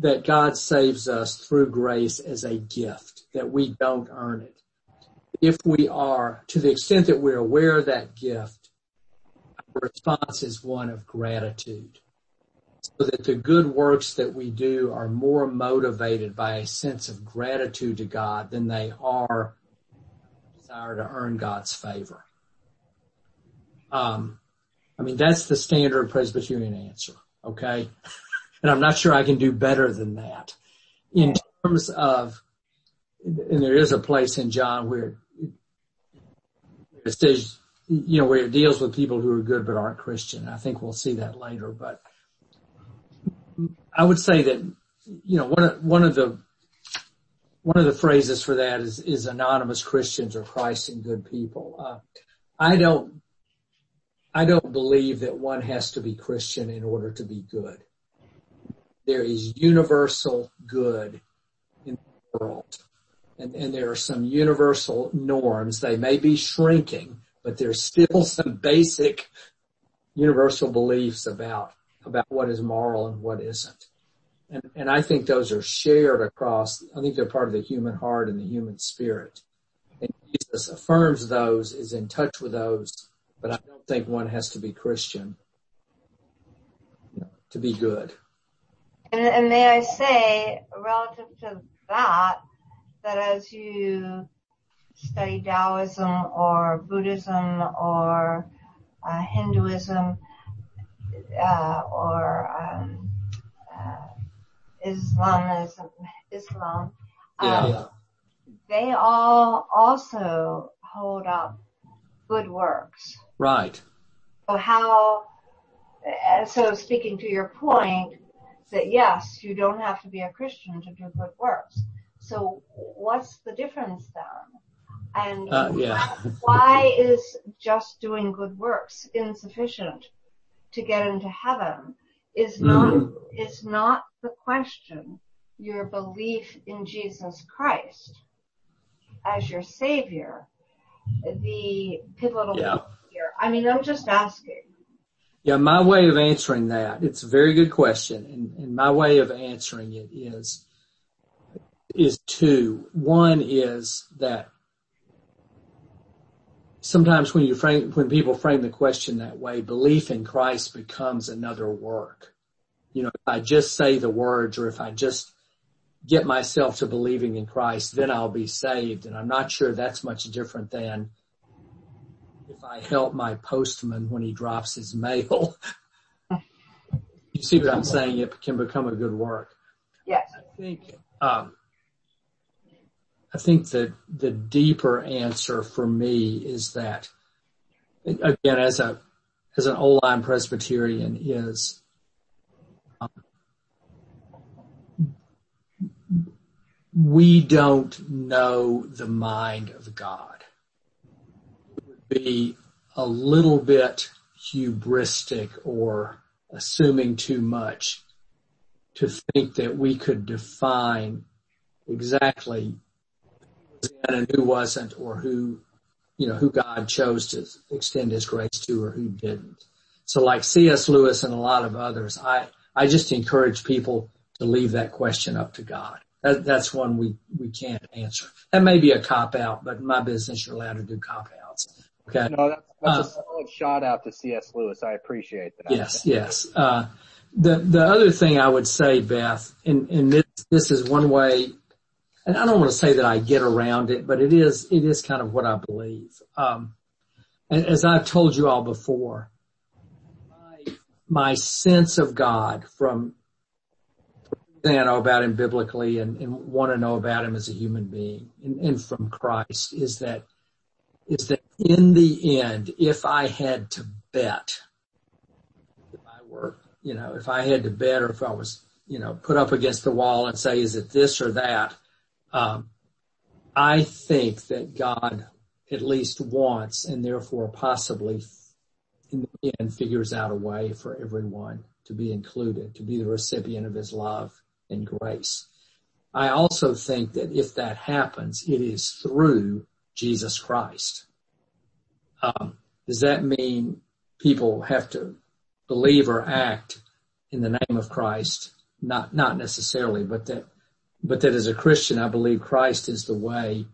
Speaker 1: that God saves us through grace as a gift that we don't earn it. If we are, to the extent that we're aware of that gift, our response is one of gratitude so that the good works that we do are more motivated by a sense of gratitude to God than they are desire to earn God's favor. Um, I mean, that's the standard Presbyterian answer. Okay. And I'm not sure I can do better than that in terms of, and there is a place in John where it says, you know, where it deals with people who are good but aren't Christian. I think we'll see that later, but I would say that, you know, one of, one of the, one of the phrases for that is, is anonymous Christians or Christ and good people. Uh, I don't, I don't believe that one has to be Christian in order to be good. There is universal good in the world. And, and there are some universal norms. They may be shrinking, but there's still some basic universal beliefs about, about what is moral and what isn't. And, and I think those are shared across, I think they're part of the human heart and the human spirit. And Jesus affirms those, is in touch with those, but I don't think one has to be Christian to be good.
Speaker 5: And, and may I say, relative to that, that as you study Taoism or Buddhism or uh, Hinduism uh, or um, uh, Islamism, Islam,
Speaker 1: Yeah.
Speaker 5: um, they all also hold up good works.
Speaker 1: Right.
Speaker 5: So how, so speaking to your point, that yes, you don't have to be a Christian to do good works. So what's the difference then? And
Speaker 1: Uh, yeah.
Speaker 5: why is just doing good works insufficient to get into heaven? Is not,
Speaker 1: Mhm.
Speaker 5: is not the question your belief in Jesus Christ as your savior, the pivotal
Speaker 1: Yeah.
Speaker 5: here. I mean, I'm just asking.
Speaker 1: Yeah, my way of answering that, it's a very good question. And, and my way of answering it is is two. One is that sometimes when you frame, when people frame the question that way, belief in Christ becomes another work. You know, if I just say the words or if I just get myself to believing in Christ, then I'll be saved. And I'm not sure that's much different than if I help my postman when he drops his mail. you see what I'm saying? It can become a good work.
Speaker 5: Yes.
Speaker 1: I think, um, I think that the deeper answer for me is that, again, as a, as an Oline Presbyterian is, um, we don't know the mind of God. It would be a little bit hubristic or assuming too much to think that we could define exactly and who wasn't or who, you know, who God chose to extend his grace to or who didn't. So like C.S. Lewis and a lot of others, I, I just encourage people to leave that question up to God. That, that's one we, we can't answer. That may be a cop out, but in my business, you're allowed to do cop outs. Okay.
Speaker 6: No, that's, that's uh, a solid shot out to C.S. Lewis. I appreciate that.
Speaker 1: Yes, yes. Uh, the, the other thing I would say, Beth, and, and this, this is one way, and I don't want to say that I get around it, but it is, it is kind of what I believe. Um, as I've told you all before, my, my sense of God from thing I know about him biblically and, and want to know about him as a human being and, and from Christ is that is that in the end, if I had to bet, if I were, you know, if I had to bet or if I was, you know, put up against the wall and say, is it this or that? Um, I think that God at least wants and therefore possibly in the end figures out a way for everyone to be included, to be the recipient of his love and grace. I also think that if that happens, it is through Jesus Christ. Um, does that mean people have to believe or act in the name of Christ? Not, not necessarily, but that, but that as a Christian, I believe Christ is the way,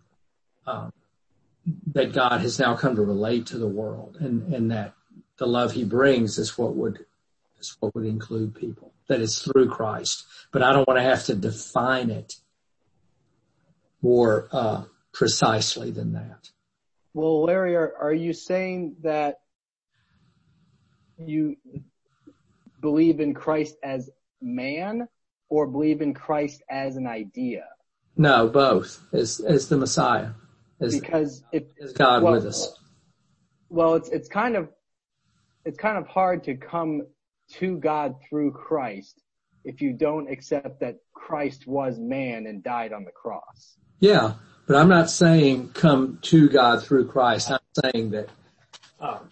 Speaker 1: um, that God has now come to relate to the world and, and that the love he brings is what would, is what would include people that is through Christ, but I don't want to have to define it more uh, precisely than that.
Speaker 6: Well, Larry, are, are you saying that you believe in Christ as man or believe in Christ as an idea?
Speaker 1: No, both Is as the Messiah, as,
Speaker 6: because it,
Speaker 1: as God well, with us.
Speaker 6: Well, it's it's kind of it's kind of hard to come to God through Christ if you don't accept that Christ was man and died on the cross.
Speaker 1: Yeah, but I'm not saying come to God through Christ. I'm saying that um,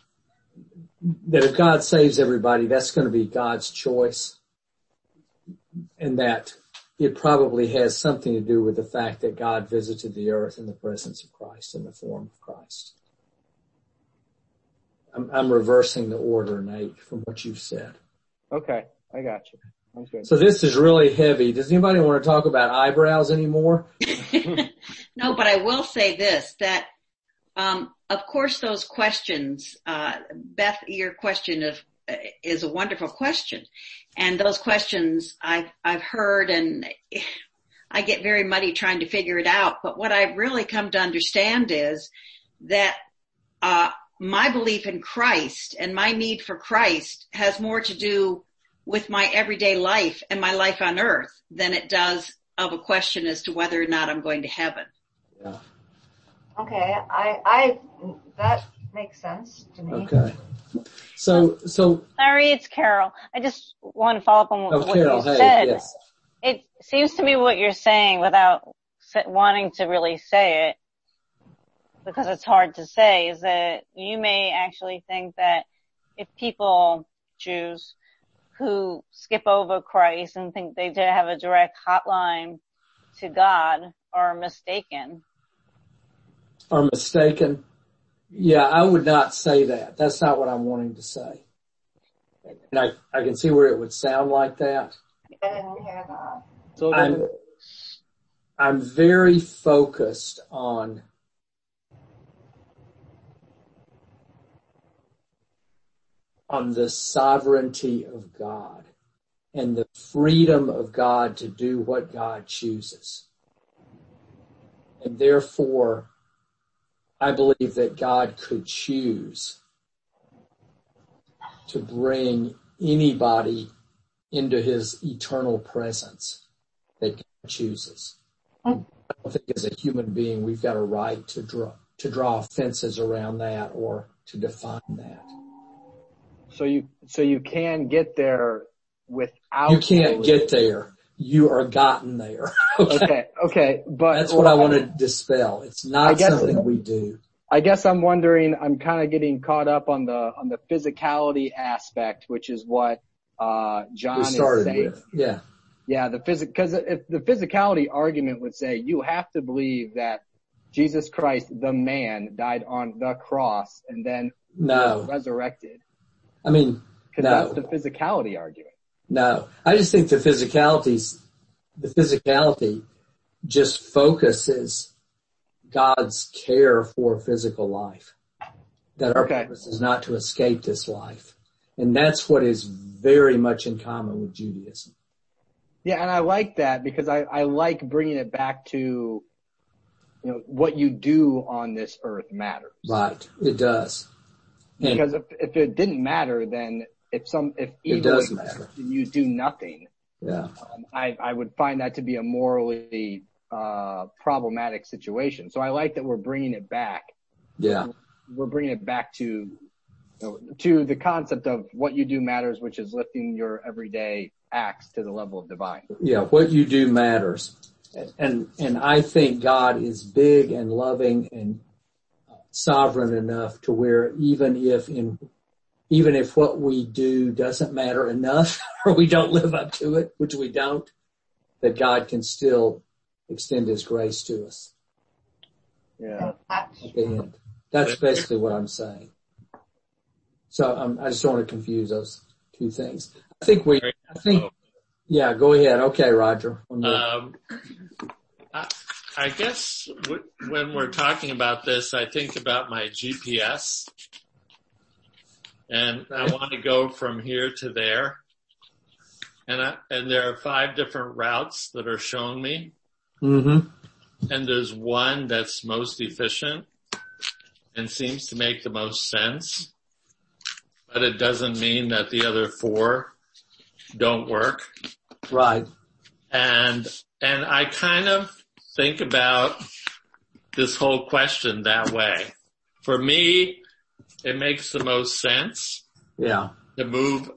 Speaker 1: that if God saves everybody, that's going to be God's choice, and that it probably has something to do with the fact that God visited the earth in the presence of Christ in the form of Christ. I'm, I'm reversing the order, Nate, from what you've said.
Speaker 6: Okay, I got you. Sounds.
Speaker 1: So this is really heavy. Does anybody want to talk about eyebrows anymore?
Speaker 2: no, but I will say this, that, um, of course those questions, uh, Beth, your question of, is a wonderful question. And those questions I've, I've heard and I get very muddy trying to figure it out. But what I've really come to understand is that, uh, my belief in Christ and my need for Christ has more to do with my everyday life and my life on earth than it does of a question as to whether or not I'm going to heaven.
Speaker 1: Yeah.
Speaker 5: Okay. I, I, that makes sense to me.
Speaker 1: Okay. So, oh, so.
Speaker 7: Larry, it's Carol. I just want to follow up on
Speaker 1: oh,
Speaker 7: what you
Speaker 1: hey,
Speaker 7: said.
Speaker 1: Yes.
Speaker 7: It seems to me what you're saying without wanting to really say it because it's hard to say is that you may actually think that if people, Jews, who skip over Christ and think they have a direct hotline to God are mistaken.
Speaker 1: Are mistaken? Yeah, I would not say that. That's not what I'm wanting to say. And I, I can see where it would sound like that.
Speaker 5: I didn't hear that.
Speaker 6: So
Speaker 1: I'm, I'm very focused on on the sovereignty of God and the freedom of God to do what God chooses. And therefore, I believe that God could choose to bring anybody into his eternal presence that God chooses. I don't think as a human being we've got a right to draw to draw fences around that or to define that.
Speaker 6: So you so you can get there without.
Speaker 1: You can't get there. You are gotten there.
Speaker 6: okay. okay, okay, but
Speaker 1: that's what well, I want to dispel. It's not guess, something we do.
Speaker 6: I guess I'm wondering. I'm kind of getting caught up on the on the physicality aspect, which is what uh, John is saying. With.
Speaker 1: Yeah.
Speaker 6: Yeah, the physic because if the physicality argument would say you have to believe that Jesus Christ, the man, died on the cross and then
Speaker 1: no.
Speaker 6: resurrected.
Speaker 1: I mean,
Speaker 6: because no. that's the physicality argument.
Speaker 1: No, I just think the physicalities, the physicality just focuses God's care for physical life. That our okay. purpose is not to escape this life. And that's what is very much in common with Judaism.
Speaker 6: Yeah, and I like that because I, I like bringing it back to, you know, what you do on this earth matters.
Speaker 1: Right, it does.
Speaker 6: Because if, if it didn't matter, then if some if evil
Speaker 1: exists
Speaker 6: and you do nothing,
Speaker 1: yeah,
Speaker 6: um, I I would find that to be a morally uh, problematic situation. So I like that we're bringing it back.
Speaker 1: Yeah.
Speaker 6: We're bringing it back to, you know, to the concept of what you do matters, which is lifting your everyday acts to the level of divine.
Speaker 1: Yeah. What you do matters. And, and I think God is big and loving and sovereign enough to where even if in, even if what we do doesn't matter enough or we don't live up to it, which we don't, that God can still extend his grace to us.
Speaker 6: Yeah.
Speaker 1: At the end. That's basically what I'm saying. So um, I just don't want to confuse those two things. I think we, I think, yeah, go ahead. Okay, Roger.
Speaker 8: Um, I, I guess w- when we're talking about this, I think about my GPS and I want to go from here to there. And I, and there are five different routes that are shown me.
Speaker 1: Mm-hmm.
Speaker 8: And there's one that's most efficient and seems to make the most sense, but it doesn't mean that the other four don't work.
Speaker 1: Right.
Speaker 8: And, and I kind of think about this whole question that way. For me, it makes the most sense.
Speaker 1: Yeah.
Speaker 8: To move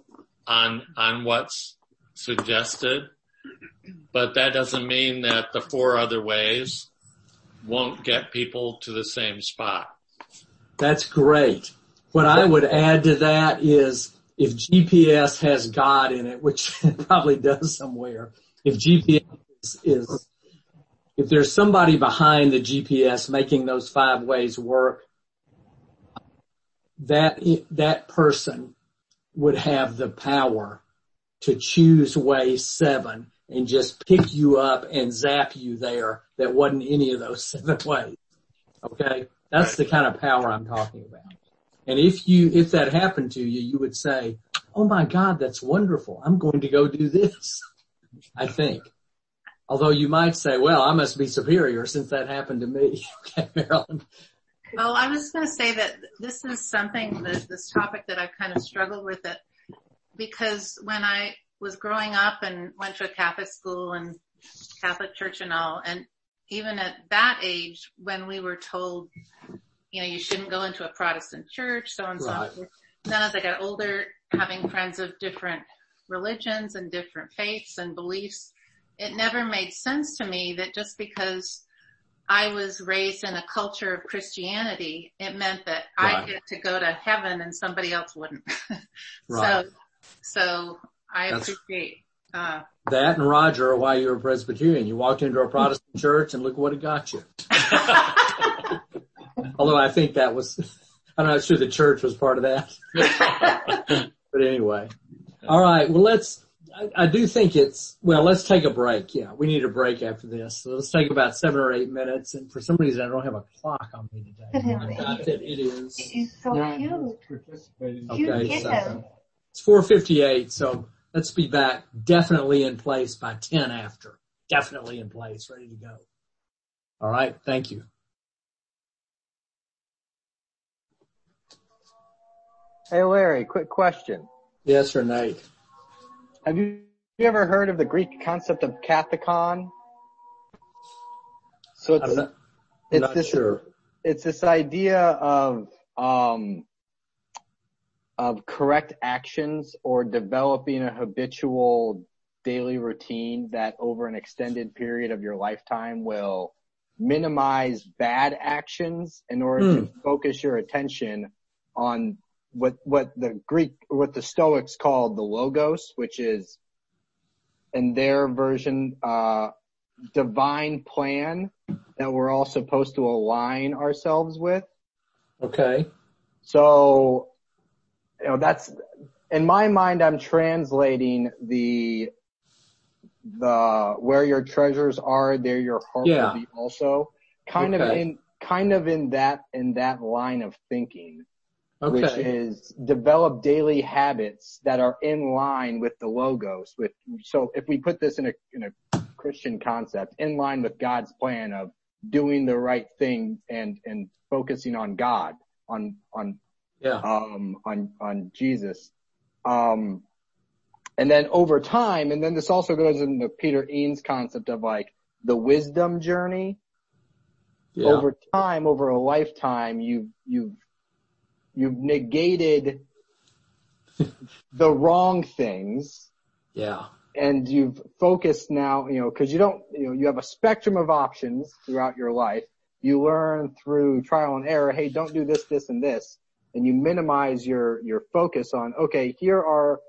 Speaker 8: on, on what's suggested but that doesn't mean that the four other ways won't get people to the same spot.
Speaker 1: That's great. What I would add to that is if GPS has God in it, which it probably does somewhere, if GPS is, is if there's somebody behind the GPS making those five ways work, that, that person would have the power to choose way seven and just pick you up and zap you there that wasn't any of those seven ways. Okay. That's the kind of power I'm talking about. And if you, if that happened to you, you would say, Oh my God, that's wonderful. I'm going to go do this. I think. Although you might say, well, I must be superior since that happened to me. okay, Marilyn.
Speaker 9: Well, I was going to say that this is something that this topic that I've kind of struggled with it because when I was growing up and went to a Catholic school and Catholic church and all. And even at that age, when we were told, you know, you shouldn't go into a Protestant church, so and so. Right. Then as I got older, having friends of different religions and different faiths and beliefs, it never made sense to me that just because I was raised in a culture of Christianity, it meant that right. I get to go to heaven and somebody else wouldn't. right. So, so I That's, appreciate uh,
Speaker 1: that and Roger why you're a Presbyterian. You walked into a Protestant church and look what it got you. Although I think that was, I'm not sure the church was part of that. but anyway. All right. Well, let's, I, I, do think it's, well, let's take a break. Yeah, we need a break after this. So let's take about seven or eight minutes. And for some reason, I don't have a clock on me today. I got that it is.
Speaker 5: He's so cute.
Speaker 1: Okay, so it's 458. So let's be back definitely in place by 10 after. Definitely in place, ready to go. All right. Thank you.
Speaker 6: Hey Larry, quick question.
Speaker 1: Yes or Nate?
Speaker 6: Have you, you ever heard of the Greek concept of kathekon? So it's,
Speaker 1: not,
Speaker 6: it's this,
Speaker 1: sure.
Speaker 6: it's this idea of, um, of correct actions or developing a habitual daily routine that over an extended period of your lifetime will minimize bad actions in order to focus your attention on what what the Greek what the Stoics called the logos, which is in their version uh divine plan that we're all supposed to align ourselves with.
Speaker 1: Okay.
Speaker 6: So you know that's in my mind I'm translating the the where your treasures are there your heart
Speaker 1: Yeah.
Speaker 6: will be also kind of in kind of in that in that line of thinking which is develop daily habits that are in line with the logos with so if we put this in a in a christian concept in line with god's plan of doing the right thing and and focusing on god on on
Speaker 1: Yeah.
Speaker 6: um on on jesus um and then over time and then this also goes into Peter Enns concept of like the wisdom journey
Speaker 1: Yeah.
Speaker 6: over time, over a lifetime, you've, you've, you've negated the wrong things
Speaker 1: Yeah.
Speaker 6: and you've focused now, you know, cause you don't, you know, you have a spectrum of options throughout your life. You learn through trial and error, hey, don't do this, this, and this. And you minimize your, your focus on, okay, here are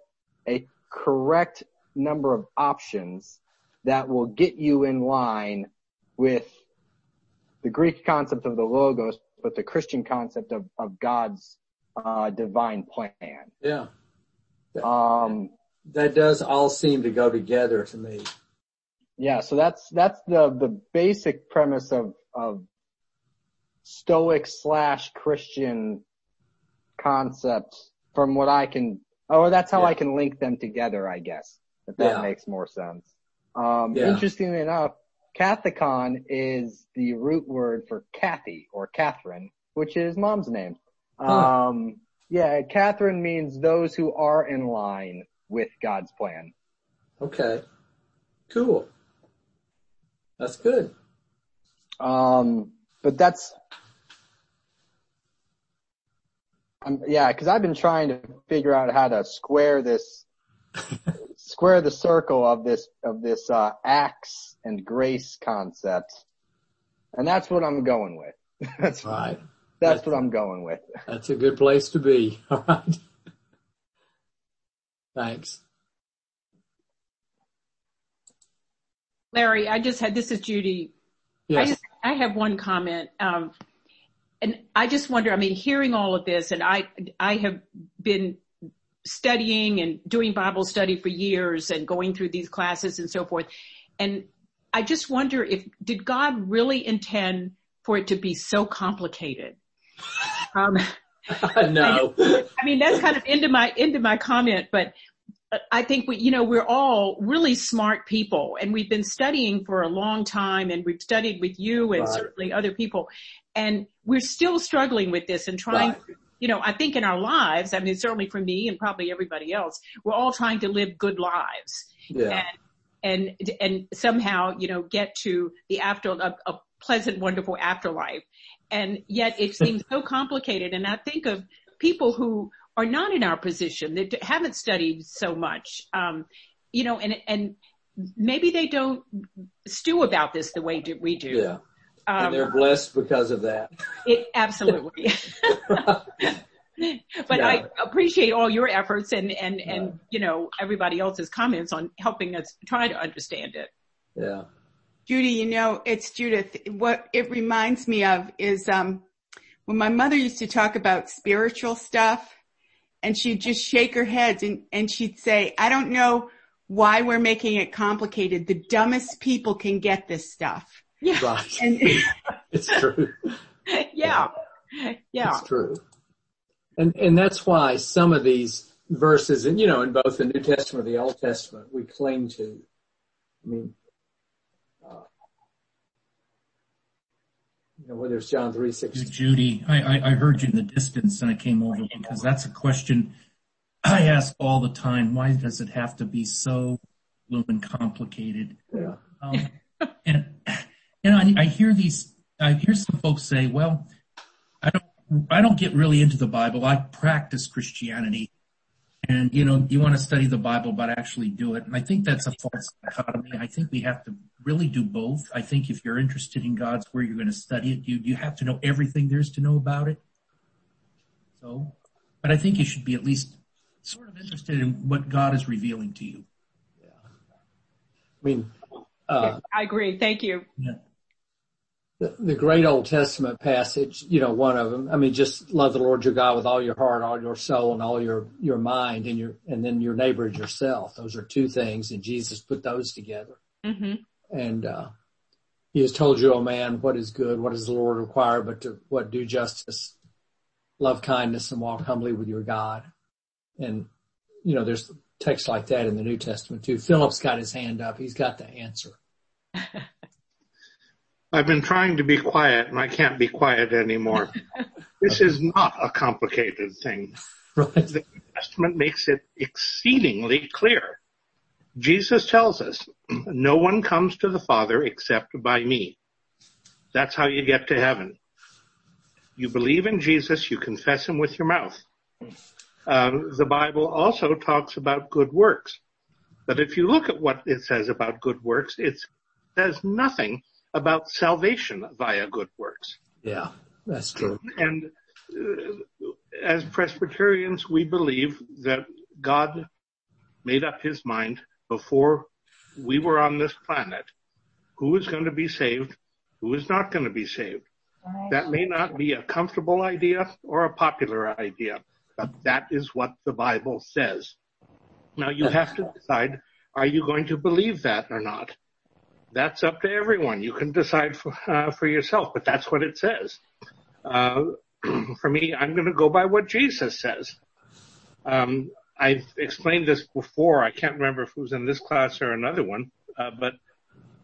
Speaker 6: a correct number of options that will get you in line with the Greek concept of the logos, but the Christian concept of, of God's uh, divine plan.
Speaker 1: Yeah.
Speaker 6: Um,
Speaker 1: That does all seem to go together to me.
Speaker 6: yeah, so that's that's the the basic premise of of Stoic slash Christian concept from what I can. Oh, that's how
Speaker 1: Yeah.
Speaker 6: I can link them together, I guess. If that
Speaker 1: Yeah.
Speaker 6: makes more sense. Um,
Speaker 1: Yeah.
Speaker 6: Interestingly enough, Kathekon is the root word for Kathy or Catherine, which is mom's name.
Speaker 1: Huh.
Speaker 6: Um, yeah, Catherine means those who are in line with God's plan.
Speaker 1: Okay. Cool. That's good.
Speaker 6: Um, but that's, um, yeah, cause I've been trying to figure out how to square this, square the circle of this, of this, uh, acts and grace concept. And that's what I'm going with. that's,
Speaker 1: Right.
Speaker 6: that's what I'm going with.
Speaker 1: That's a good place to be. All right. Thanks.
Speaker 10: Larry, I just had, this is Judy. I
Speaker 1: Yes.
Speaker 10: just, I have one comment. Um, and I just wonder, I mean, hearing all of this and I, I have been studying and doing Bible study for years and going through these classes and so forth. And I just wonder if, did God really intend for it to be so complicated? Um,
Speaker 1: no.
Speaker 10: I mean, that's kind of into my, into my comment, but I think we, you know, we're all really smart people and we've been studying for a long time and we've studied with you and
Speaker 1: Right.
Speaker 10: certainly other people and we're still struggling with this and trying,
Speaker 1: Right.
Speaker 10: You know, I think in our lives, I mean, certainly for me and probably everybody else, we're all trying to live good lives
Speaker 1: Yeah.
Speaker 10: and, and, and somehow, you know, get to the after, a, a pleasant, wonderful afterlife. And yet it seems so complicated. And I think of people who are not in our position that haven't studied so much, um, you know, and, and maybe they don't stew about this the way do, we do.
Speaker 1: Yeah. And
Speaker 10: Um,
Speaker 1: they're blessed because of that.
Speaker 10: it, absolutely. but I appreciate all your efforts and, and, and, you know, everybody else's comments on helping us try to understand it.
Speaker 1: Yeah.
Speaker 3: Judy, you know, it's Judith. What it reminds me of is, um, when my mother used to talk about spiritual stuff and she'd just shake her head and, and she'd say, I don't know why we're making it complicated. The dumbest people can get this stuff.
Speaker 10: Yeah.
Speaker 1: Right.
Speaker 3: And
Speaker 1: It's true.
Speaker 10: Yeah. Yeah.
Speaker 1: It's true. And, and that's why some of these verses, and you know, in both the New Testament and the Old Testament, we cling to. I mean, uh, you know, whether it's John three
Speaker 11: you,
Speaker 1: sixteen.
Speaker 11: Judy. I, I, I heard you in the distance and I came over because that's a question I ask all the time. Why does it have to be so blooming complicated?
Speaker 1: Yeah.
Speaker 11: Um, and and I, I hear these. I hear some folks say, "Well, I don't. I don't get really into the Bible. I practice Christianity." And you know, you want to study the Bible, but actually do it. And I think that's a false dichotomy. I think we have to really do both. I think if you're interested in God's word, you're going to study it. You you have to know everything there's to know about it. So, but I think you should be at least sort of interested in what God is revealing to you. Yeah.
Speaker 1: I mean, uh,
Speaker 10: I agree. Thank you.
Speaker 11: Yeah.
Speaker 1: The, great Old Testament passage, you know, one of them. I mean, just love the Lord your God with all your heart, all your soul, and all your your mind, and your and then your neighbor as yourself. Those are two things, and Jesus put those together.
Speaker 10: hmm
Speaker 1: And uh, He has told you, oh man, what is good, what does the Lord require, but to what do justice, love kindness, and walk humbly with your God. And you know, there's texts like that in the New Testament too. Philip's got his hand up; he's got the answer.
Speaker 12: I've been trying to be quiet and I can't be quiet anymore. this is not a complicated thing.
Speaker 1: Right?
Speaker 12: The New Testament makes it exceedingly clear. Jesus tells us, no one comes to the Father except by me. That's how you get to heaven. You believe in Jesus, you confess him with your mouth. Um, the Bible also talks about good works. But if you look at what it says about good works, it says nothing about salvation via good works.
Speaker 1: Yeah, that's true.
Speaker 12: And uh, as Presbyterians, we believe that God made up his mind before we were on this planet who is going to be saved, who is not going to be saved. That may not be a comfortable idea or a popular idea, but that is what the Bible says. Now you have to decide, are you going to believe that or not? That's up to everyone. You can decide for, uh, for yourself, but that's what it says. Uh, for me, I'm going to go by what Jesus says. Um, I've explained this before. I can't remember if it was in this class or another one, uh, but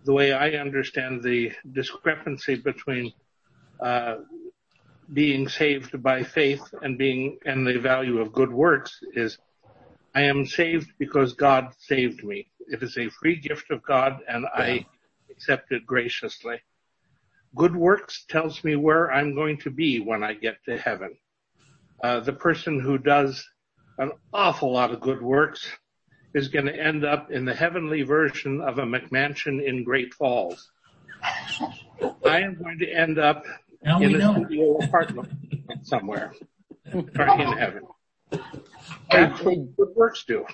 Speaker 12: the way I understand the discrepancy between uh, being saved by faith and being and the value of good works is I am saved because God saved me. It is a free gift of God and I accept it graciously. Good works tells me where I'm going to be when I get to heaven. Uh, the person who does an awful lot of good works is going to end up in the heavenly version of a McMansion in Great Falls. I am going to end up
Speaker 11: Now
Speaker 12: in a
Speaker 11: know.
Speaker 12: studio apartment somewhere or in heaven. That's what good works do.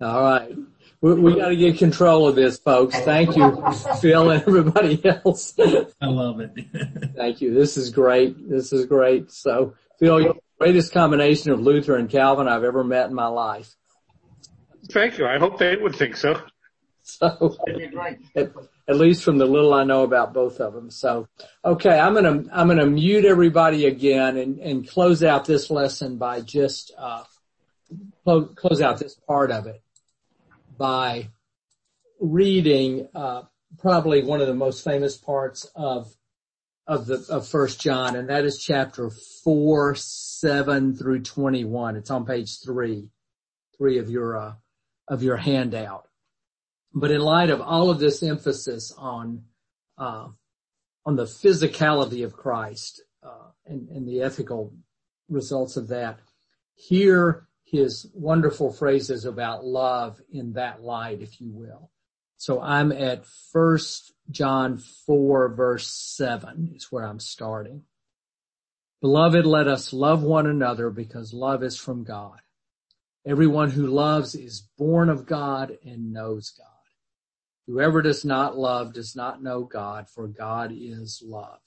Speaker 1: All right. We, we got to get control of this, folks. Thank you, Phil and everybody else.
Speaker 11: I love it.
Speaker 1: Thank you. This is great. This is great. So, Phil, you're the greatest combination of Luther and Calvin I've ever met in my life.
Speaker 12: Thank you. I hope they would think so.
Speaker 1: So, at, at least from the little I know about both of them. So, okay, I'm gonna I'm gonna mute everybody again and and close out this lesson by just uh, close, close out this part of it by reading uh, probably one of the most famous parts of of the of First John, and that is chapter four, seven through twenty one. It's on page three, three of your uh, of your handout. But in light of all of this emphasis on uh, on the physicality of Christ uh, and, and the ethical results of that, hear his wonderful phrases about love in that light, if you will. So I'm at First John 4 verse 7 is where I'm starting. Beloved, let us love one another because love is from God. Everyone who loves is born of God and knows God. Whoever does not love does not know God, for God is love.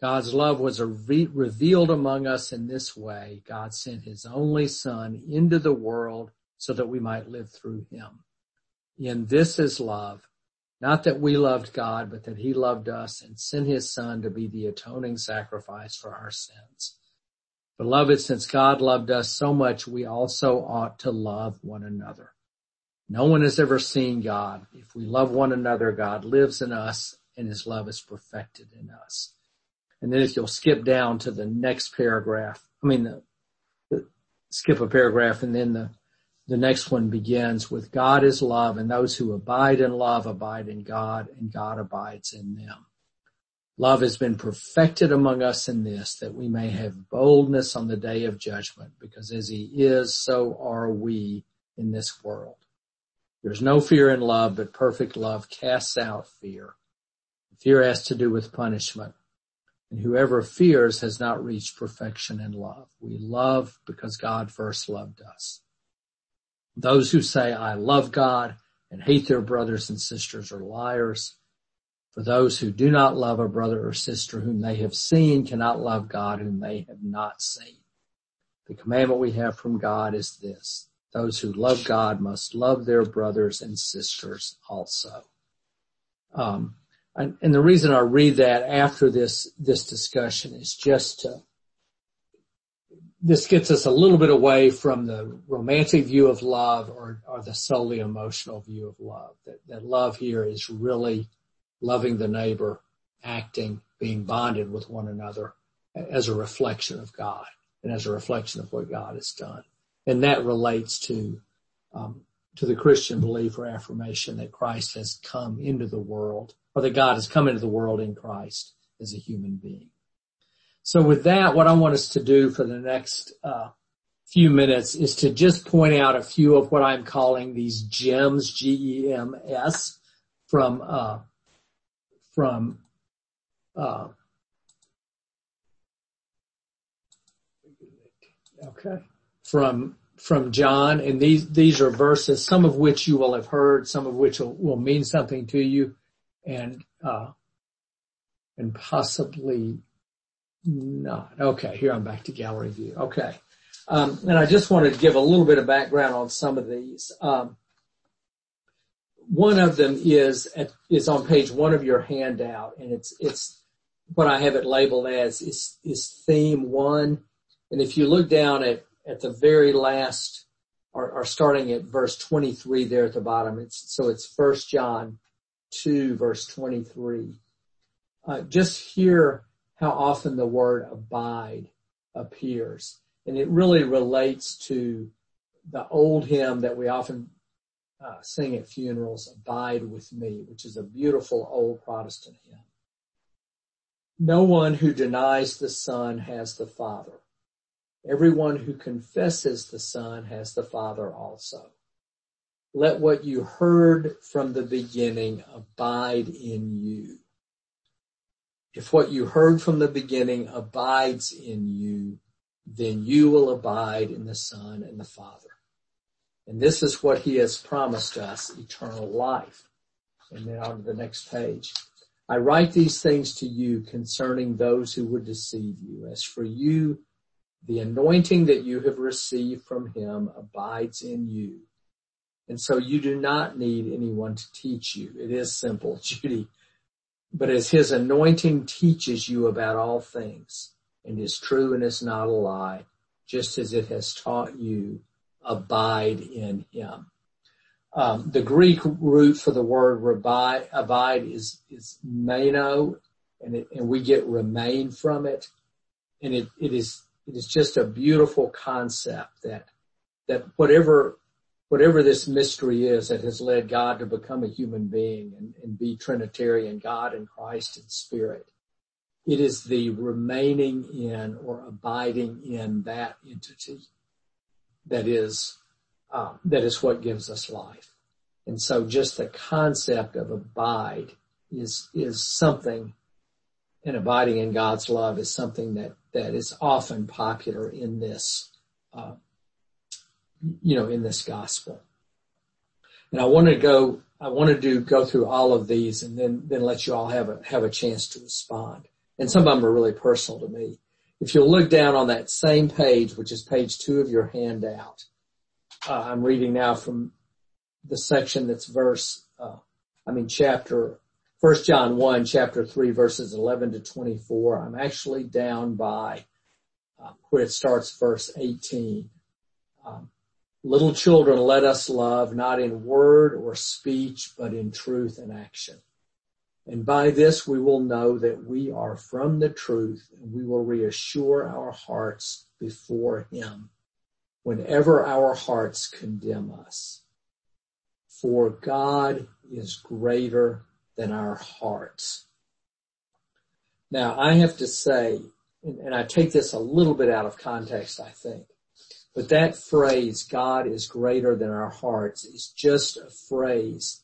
Speaker 1: God's love was re- revealed among us in this way. God sent his only son into the world so that we might live through him. In this is love, not that we loved God, but that he loved us and sent his son to be the atoning sacrifice for our sins. Beloved, since God loved us so much, we also ought to love one another. No one has ever seen God. If we love one another, God lives in us and his love is perfected in us. And then if you'll skip down to the next paragraph, I mean, the, the, skip a paragraph and then the, the next one begins with God is love and those who abide in love abide in God and God abides in them. Love has been perfected among us in this that we may have boldness on the day of judgment because as he is, so are we in this world. There's no fear in love, but perfect love casts out fear. Fear has to do with punishment. And whoever fears has not reached perfection in love. We love because God first loved us. Those who say, I love God and hate their brothers and sisters are liars. For those who do not love a brother or sister whom they have seen cannot love God whom they have not seen. The commandment we have from God is this. Those who love God must love their brothers and sisters also. Um, and, the reason I read that after this, this discussion is just to, this gets us a little bit away from the romantic view of love or, or the solely emotional view of love. That, that love here is really loving the neighbor, acting, being bonded with one another as a reflection of God and as a reflection of what God has done. And that relates to, um, to the Christian belief or affirmation that Christ has come into the world or that God has come into the world in Christ as a human being. So with that, what I want us to do for the next uh, few minutes is to just point out a few of what I'm calling these gems, G-E-M-S, from uh, from uh, okay from from John, and these these are verses, some of which you will have heard, some of which will, will mean something to you, and uh, and possibly not. Okay, here I'm back to gallery view. Okay. Um, and I just wanted to give a little bit of background on some of these. Um, one of them is at, is on page one of your handout, and it's it's what I have it labeled as is is theme one. And if you look down at at the very last, or, or starting at verse 23 there at the bottom, it's so it's First John two verse 23. Uh, just hear how often the word abide appears. And it really relates to the old hymn that we often uh, sing at funerals, Abide with Me, which is a beautiful old Protestant hymn. No one who denies the Son has the Father. Everyone who confesses the Son has the Father also. Let what you heard from the beginning abide in you. If what you heard from the beginning abides in you, then you will abide in the Son and the Father. And this is what he has promised us, eternal life. And then on to the next page. I write these things to you concerning those who would deceive you. As for you, the anointing that you have received from him abides in you. And so you do not need anyone to teach you. It is simple, Judy but as his anointing teaches you about all things and is true and is not a lie, just as it has taught you, abide in him. Um, the Greek root for the word abide, abide is, is meno and it, and we get remain from it. And it, it is, it is just a beautiful concept that, that whatever whatever this mystery is that has led God to become a human being and, and be Trinitarian, God and Christ and Spirit. It is the remaining in or abiding in that entity that is, uh, that is what gives us life. And so just the concept of abide is, is something and abiding in God's love is something that, that is often popular in this, uh, you know, in this gospel. And I want to go, I want to go through all of these and then, then let you all have a, have a chance to respond. And some of them are really personal to me. If you'll look down on that same page, which is page two of your handout, uh, I'm reading now from the section that's verse, uh, I mean chapter, First John 1, chapter 3, verses 11 to 24. I'm actually down by uh, where it starts verse 18. Um, Little children, let us love, not in word or speech, but in truth and action. And by this we will know that we are from the truth and we will reassure our hearts before him whenever our hearts condemn us. For God is greater than our hearts. Now I have to say, and I take this a little bit out of context, I think, but that phrase, God is greater than our hearts, is just a phrase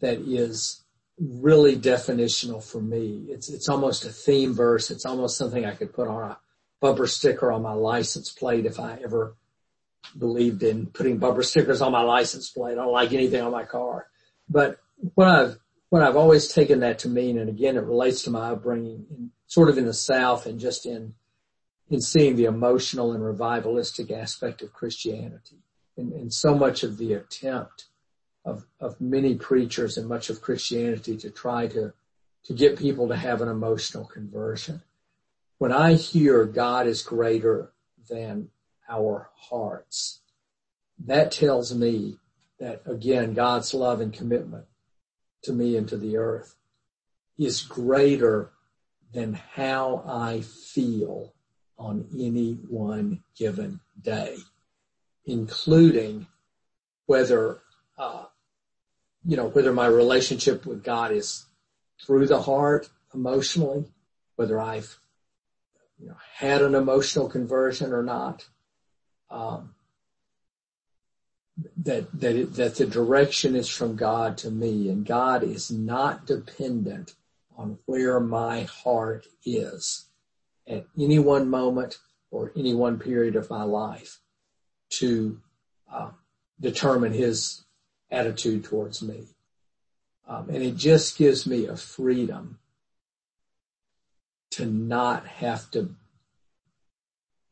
Speaker 1: that is really definitional for me. It's, it's almost a theme verse. It's almost something I could put on a bumper sticker on my license plate if I ever believed in putting bumper stickers on my license plate. I don't like anything on my car. But what I've, what I've always taken that to mean, and again, it relates to my upbringing in, sort of in the South and just in in seeing the emotional and revivalistic aspect of Christianity. And, and so much of the attempt of, of many preachers and much of Christianity to try to, to get people to have an emotional conversion. When I hear God is greater than our hearts, that tells me that again, God's love and commitment to me and to the earth is greater than how I feel on any one given day, including whether, uh, you know, whether my relationship with God is through the heart emotionally, whether I've you know, had an emotional conversion or not. Um, that that it, that the direction is from God to me, and God is not dependent on where my heart is at any one moment or any one period of my life to uh, determine his attitude towards me. Um, and it just gives me a freedom to not have to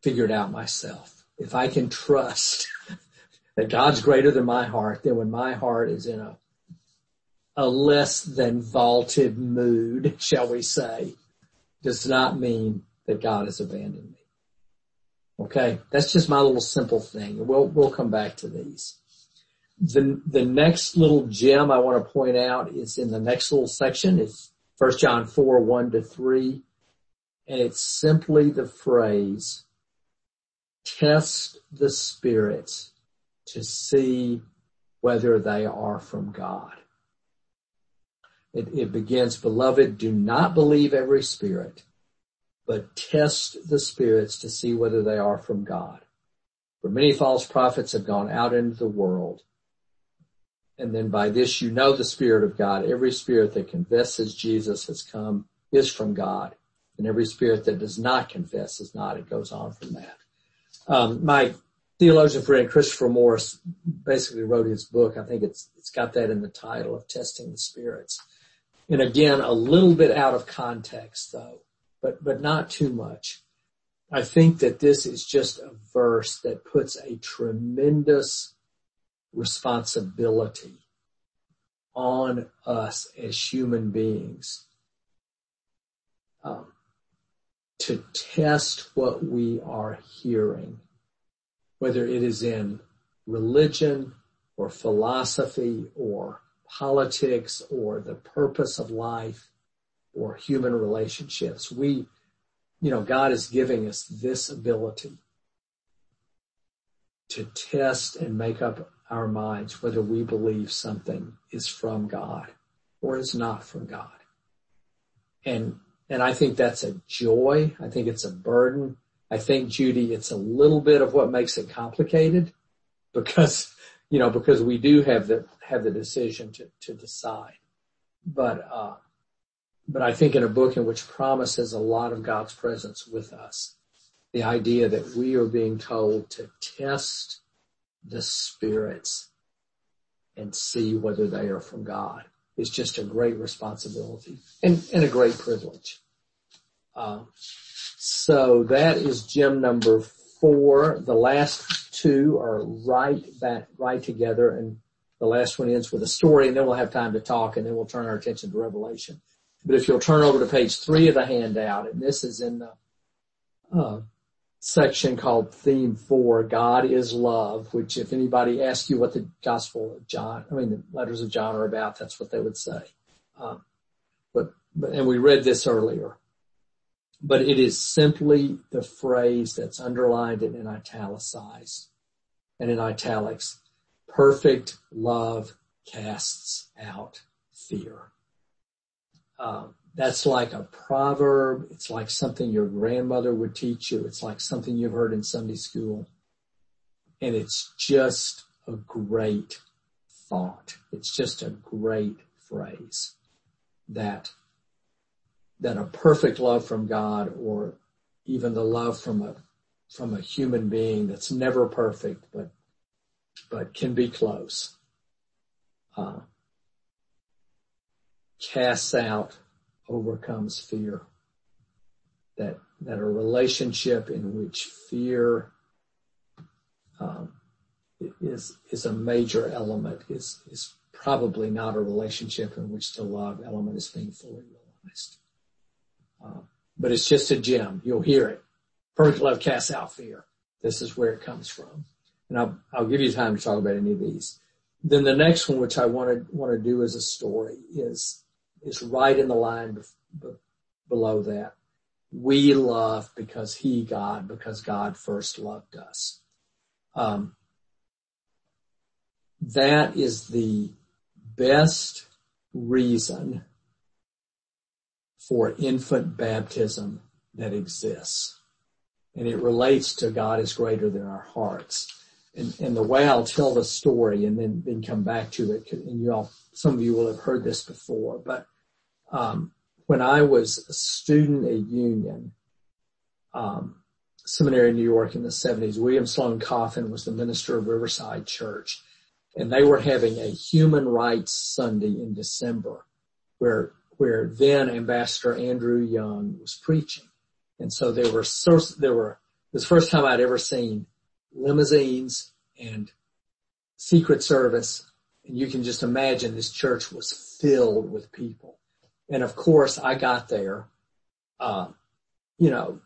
Speaker 1: figure it out myself. If I can trust that God's greater than my heart, then when my heart is in a a less than vaulted mood, shall we say, does not mean that God has abandoned me. Okay. That's just my little simple thing. We'll, we'll come back to these. The, the next little gem I want to point out is in the next little section. It's 1 John 4, 1 to 3. And it's simply the phrase, test the spirits to see whether they are from God. It, it begins, beloved, do not believe every spirit, but test the spirits to see whether they are from God. For many false prophets have gone out into the world. And then by this you know the Spirit of God. Every spirit that confesses Jesus has come is from God. And every spirit that does not confess is not. It goes on from that. Um, my theologian friend Christopher Morris basically wrote his book. I think it's, it's got that in the title of Testing the Spirits. And again, a little bit out of context though but, but not too much. I think that this is just a verse that puts a tremendous responsibility on us as human beings um, to test what we are hearing, whether it is in religion or philosophy or politics or the purpose of life or human relationships. We, you know, God is giving us this ability to test and make up our minds whether we believe something is from God or is not from God. And, and I think that's a joy. I think it's a burden. I think Judy, it's a little bit of what makes it complicated because, you know, because we do have the, have the decision to, to decide. But, uh, but I think in a book in which promises a lot of God's presence with us, the idea that we are being told to test the spirits and see whether they are from God is just a great responsibility and, and a great privilege. Um, so that is gem number four. The last two are right back, right together. And The last one ends with a story and then we'll have time to talk and then we'll turn our attention to Revelation. But if you'll turn over to page three of the handout, and this is in the uh, section called theme four, God is love, which if anybody asks you what the gospel of John, I mean the letters of John are about, that's what they would say. Um, but, but, and we read this earlier, but it is simply the phrase that's underlined and in italicized and in italics. Perfect love casts out fear. Um, that's like a proverb. It's like something your grandmother would teach you. It's like something you've heard in Sunday school. And it's just a great thought. It's just a great phrase that, that a perfect love from God or even the love from a, from a human being that's never perfect, but, but can be close, uh, casts out overcomes fear. That, that a relationship in which fear um, is is a major element is is probably not a relationship in which the love element is being fully realized. Uh, but it's just a gem. You'll hear it. Perfect love casts out fear. This is where it comes from. And I'll, I'll give you time to talk about any of these. Then the next one, which I want to, want to do as a story is is right in the line be- be- below that. We love because he, God, because God first loved us. Um, that is the best reason for infant baptism that exists. And it relates to God is greater than our hearts. And, and the way I'll tell the story and then, then come back to it, and you all some of you will have heard this before, but um, when I was a student at Union um, Seminary in New York in the 70s, William Sloane Coffin was the minister of Riverside Church, and they were having a Human Rights Sunday in December, where where then Ambassador Andrew Young was preaching, and so there were there were the first time I'd ever seen limousines and Secret Service and you can just imagine this church was filled with people. And of course I got there, uh, you know,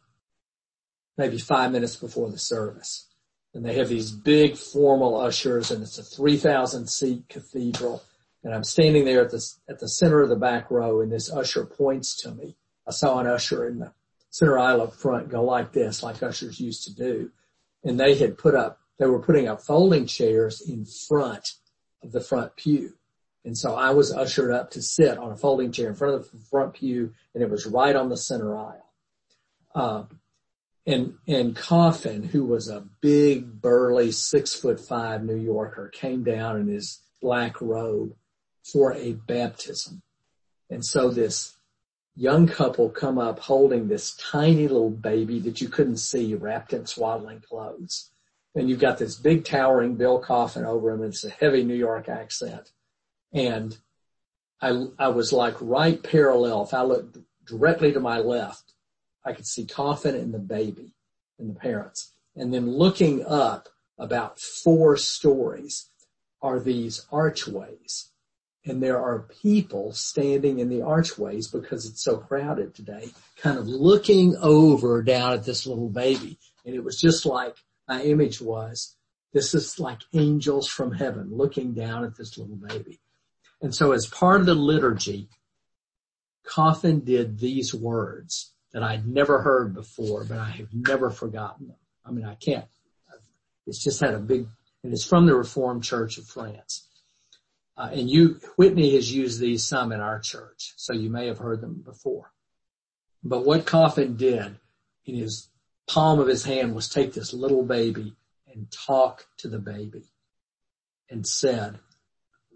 Speaker 1: maybe five minutes before the service. And they have these big formal ushers and it's a 3000 seat cathedral. And I'm standing there at the, at the center of the back row and this usher points to me. I saw an usher in the center aisle up front go like this, like ushers used to do. And they had put up, they were putting up folding chairs in front of the front pew. And so I was ushered up to sit on a folding chair in front of the front pew and it was right on the center aisle. Uh, and, and Coffin, who was a big, burly, six foot five New Yorker, came down in his black robe for a baptism. And so this young couple come up holding this tiny little baby that you couldn't see wrapped in swaddling clothes and you've got this big towering Bill Coffin over him. It's a heavy New York accent. And I, I was like right parallel. If I looked directly to my left, I could see Coffin and the baby and the parents. And then looking up about four stories are these archways. And there are people standing in the archways because it's so crowded today, kind of looking over down at this little baby. And it was just like my image was, this is like angels from heaven looking down at this little baby. And so as part of the liturgy, Coffin did these words that I'd never heard before, but I have never forgotten them. I mean, I can't, it's just had a big, and it's from the Reformed Church of France. Uh, and you, Whitney has used these some in our church, so you may have heard them before. But what Coffin did in his palm of his hand was take this little baby and talk to the baby and said,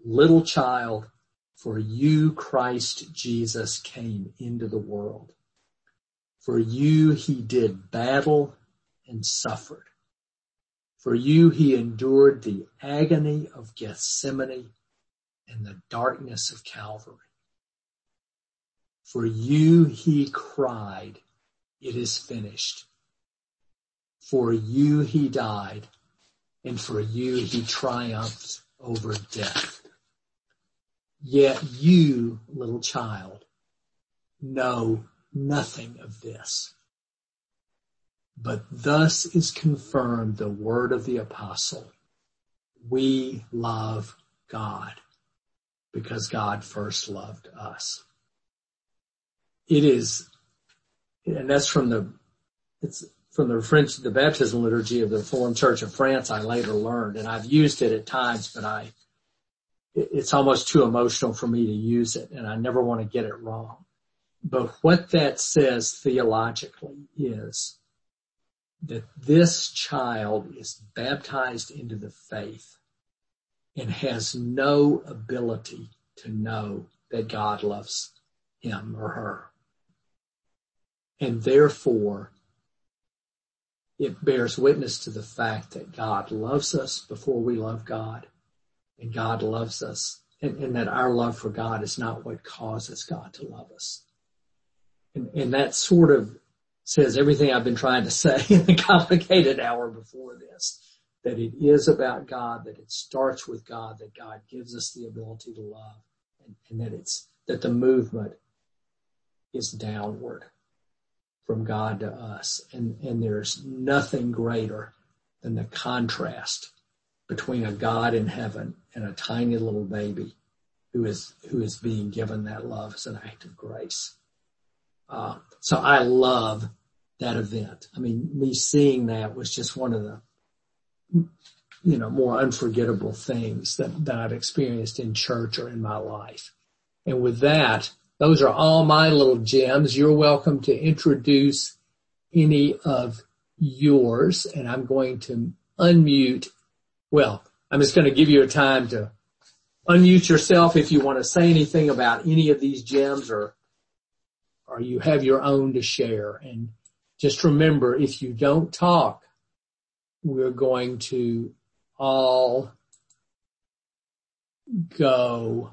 Speaker 1: little child, for you Christ Jesus came into the world. For you he did battle and suffered. For you he endured the agony of Gethsemane and the darkness of Calvary. For you he cried, it is finished. For you he died, and for you he triumphed over death. Yet you, little child, know nothing of this. But thus is confirmed the word of the apostle. We love God because God first loved us. It is, and that's from the, it's from the French, the baptism liturgy of the Reformed Church of France I later learned, and I've used it at times, but I, it's almost too emotional for me to use it and I never want to get it wrong. But what that says theologically is that this child is baptized into the faith and has no ability to know that God loves him or her. And therefore, it bears witness to the fact that God loves us before we love God and God loves us and, and that our love for God is not what causes God to love us. And, and that sort of says everything I've been trying to say in the complicated hour before this, that it is about God, that it starts with God, that God gives us the ability to love and, and that it's, that the movement is downward from God to us. And, and there's nothing greater than the contrast between a God in heaven and a tiny little baby who is, who is being given that love as an act of grace. Uh, so I love that event. I mean, me seeing that was just one of the, you know, more unforgettable things that, that I've experienced in church or in my life. And with that, those are all my little gems. You're welcome to introduce any of yours and I'm going to unmute. Well, I'm just going to give you a time to unmute yourself if you want to say anything about any of these gems or, or you have your own to share. And just remember, if you don't talk, we're going to all go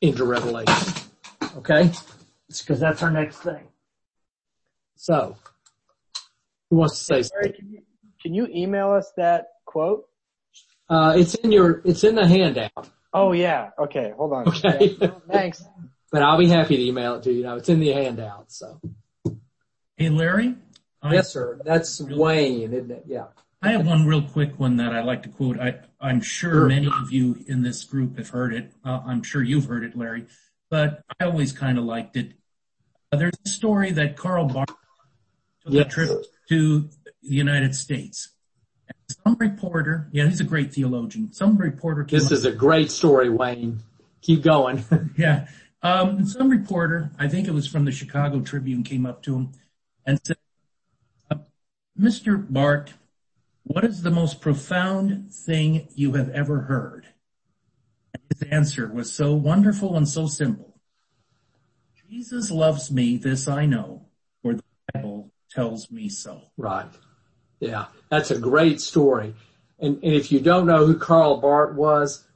Speaker 1: into Revelation. Okay? It's because that's our next thing. So, who wants to say something?
Speaker 6: Can you, can you email us that quote?
Speaker 1: Uh, it's in your, it's in the handout.
Speaker 6: Oh yeah. Okay. Hold on.
Speaker 1: Okay.
Speaker 6: Yeah. Thanks.
Speaker 1: but I'll be happy to email it to you. Now it's in the handout. So.
Speaker 11: Hey, Larry?
Speaker 1: Yes, sir. That's Wayne, isn't it? Yeah.
Speaker 11: I have one real quick one that I'd like to quote. I, I'm sure many of you in this group have heard it. Uh, I'm sure you've heard it, Larry, but I always kind of liked it. Uh, there's a story that Karl Barth took a trip to the United States. Some reporter, yeah, he's a great theologian. Some reporter came
Speaker 1: This is a great story, Wayne. Keep going.
Speaker 11: yeah. Um, some reporter, I think it was from the Chicago Tribune, came up to him and said, Mr. Barth, what is the most profound thing you have ever heard? His answer was so wonderful and so simple. Jesus loves me, this I know, for the Bible tells me so.
Speaker 1: Right. Yeah. That's a great story. And, and if you don't know who Karl Barth was,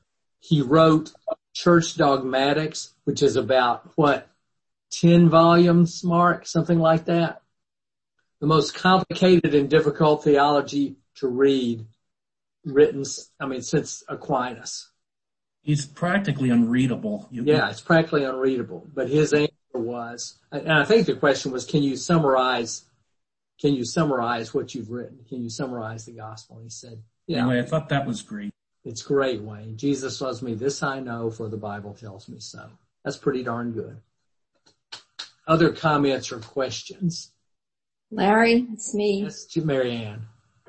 Speaker 1: he wrote Church Dogmatics, which is about what, 10 volumes, Mark? Something like that. The most complicated and difficult theology to read written, I mean, since Aquinas.
Speaker 11: He's practically unreadable. You-
Speaker 1: Yeah, it's practically unreadable. But his answer was, and I think the question was, can you summarize, can you summarize what you've written? Can you summarize the gospel? And he said, yeah,
Speaker 11: Anyway, I thought that was great.
Speaker 1: it's great, Wayne. Jesus loves me. This I know for the Bible tells me so. That's pretty darn good. Other comments or questions?
Speaker 13: Larry, it's me.
Speaker 1: Yes, Mary Marianne.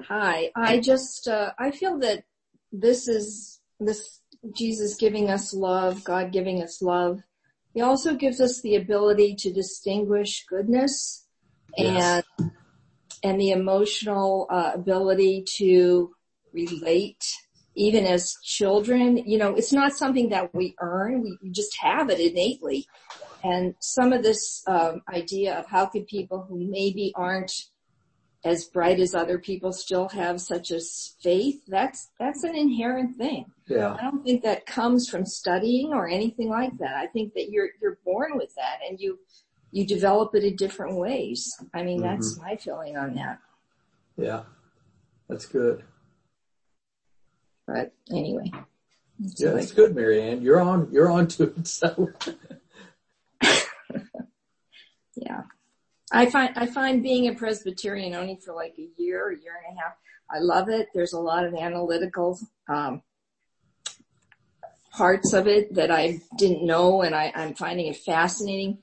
Speaker 13: Hi. I just, uh, I feel that this is, this, Jesus giving us love, God giving us love. He also gives us the ability to distinguish goodness
Speaker 1: Yes.
Speaker 13: and, and the emotional uh, ability to relate even as children. You know, it's not something that we earn. We just have it innately. And some of this um, idea of how could people who maybe aren't as bright as other people still have such a s- faith, that's, that's an inherent thing.
Speaker 1: Yeah.
Speaker 13: I don't think that comes from studying or anything like that. I think that you're, you're born with that and you, you develop it in different ways. I mean, that's my feeling on that.
Speaker 1: Yeah. That's good.
Speaker 13: But anyway.
Speaker 1: Yeah, that's good, Marianne. You're on, you're on to it. So.
Speaker 13: yeah. I find, I find being a Presbyterian only for like a year, a year and a half. I love it. There's a lot of analytical, um, parts of it that I didn't know and I, I'm finding it fascinating.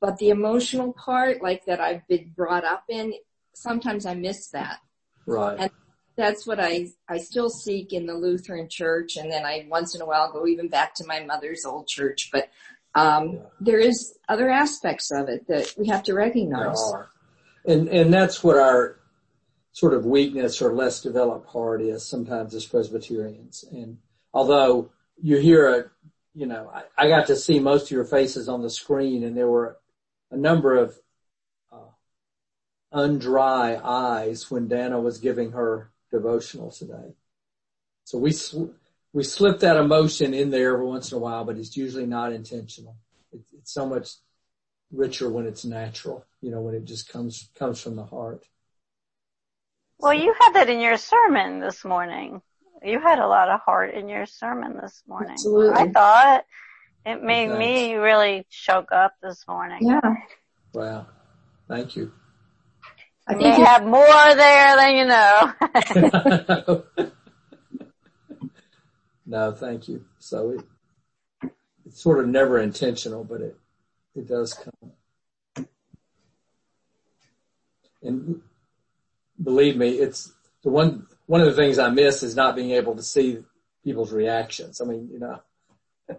Speaker 13: But the emotional part, like that I've been brought up in, sometimes I miss that.
Speaker 1: Right.
Speaker 13: And that's what I, I still seek in the Lutheran church. And then I once in a while go even back to my mother's old church. But, um, there is other aspects of it that we have to recognize.
Speaker 1: And, and that's what our sort of weakness or less developed part is sometimes as Presbyterians. And although you hear a, you know, I, I got to see most of your faces on the screen and there were a number of uh, undry eyes when Dana was giving her devotional today. So we sw- we slip that emotion in there every once in a while, but it's usually not intentional. It, it's so much richer when it's natural, you know, when it just comes comes from the heart.
Speaker 7: Well, you had that in your sermon this morning. You had a lot of heart in your sermon this morning.
Speaker 13: Absolutely.
Speaker 7: I thought it made Thanks. me really choke up this morning.
Speaker 13: Yeah.
Speaker 1: Wow. Thank you.
Speaker 7: I think you have more there than you
Speaker 1: know. no, thank you. So it, it's sort of never intentional, but it, it does come. And believe me, it's the one, one of the things I miss is not being able to see people's reactions. I mean, you know,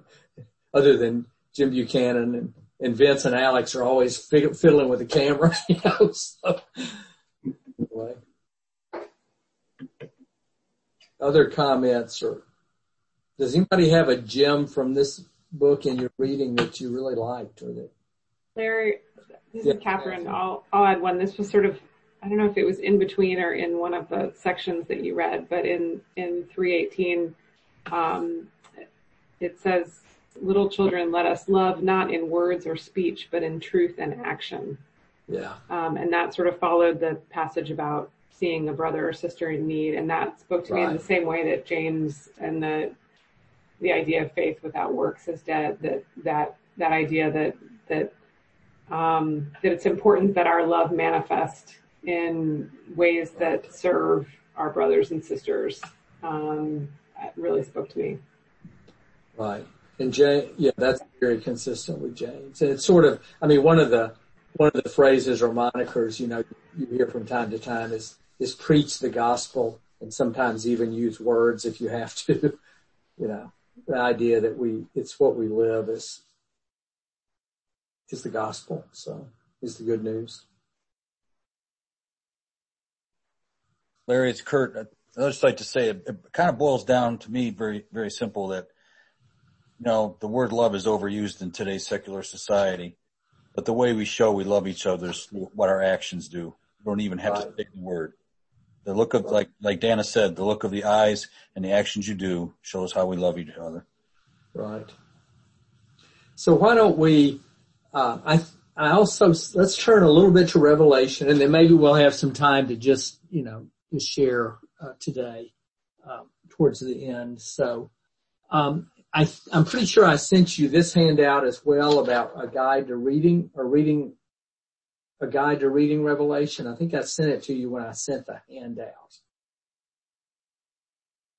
Speaker 1: other than Jim Buchanan and, and Vince and Alex are always fiddling with the camera, you know, so anyway. Other comments or does anybody have a gem from this book in your reading that you really liked or that?
Speaker 14: Larry, this yeah. is Catherine. I'll, I'll add one. This was sort of I don't know if it was in between or in one of the sections that you read, but in, in 318, um, it says, little children, let us love not in words or speech, but in truth and action.
Speaker 1: Yeah.
Speaker 14: Um, and that sort of followed the passage about seeing a brother or sister in need. And that spoke to right. me in the same way that James and the, the idea of faith without works is dead, that, that, that idea that, that, um, that it's important that our love manifest in ways that serve our brothers and sisters um, really spoke to me.
Speaker 1: Right. And Jay, yeah, that's very consistent with James. And it's sort of, I mean, one of the, one of the phrases or monikers, you know, you hear from time to time is, is preach the gospel and sometimes even use words if you have to, you know, the idea that we, it's what we live is, is the gospel. So is the good news.
Speaker 4: Larry, it's Kurt. I'd just like to say it, it kind of boils down to me very, very simple that, you know, the word love is overused in today's secular society, but the way we show we love each other is what our actions do. We don't even have right. to say the word. The look of, like, like Dana said, the look of the eyes and the actions you do shows how we love each other.
Speaker 1: Right. So why don't we, uh, I, I also, let's turn a little bit to Revelation and then maybe we'll have some time to just, you know, to share uh, today um, towards the end. So um, I, I'm pretty sure I sent you this handout as well about a guide to reading or reading a guide to reading Revelation. I think I sent it to you when I sent the handout.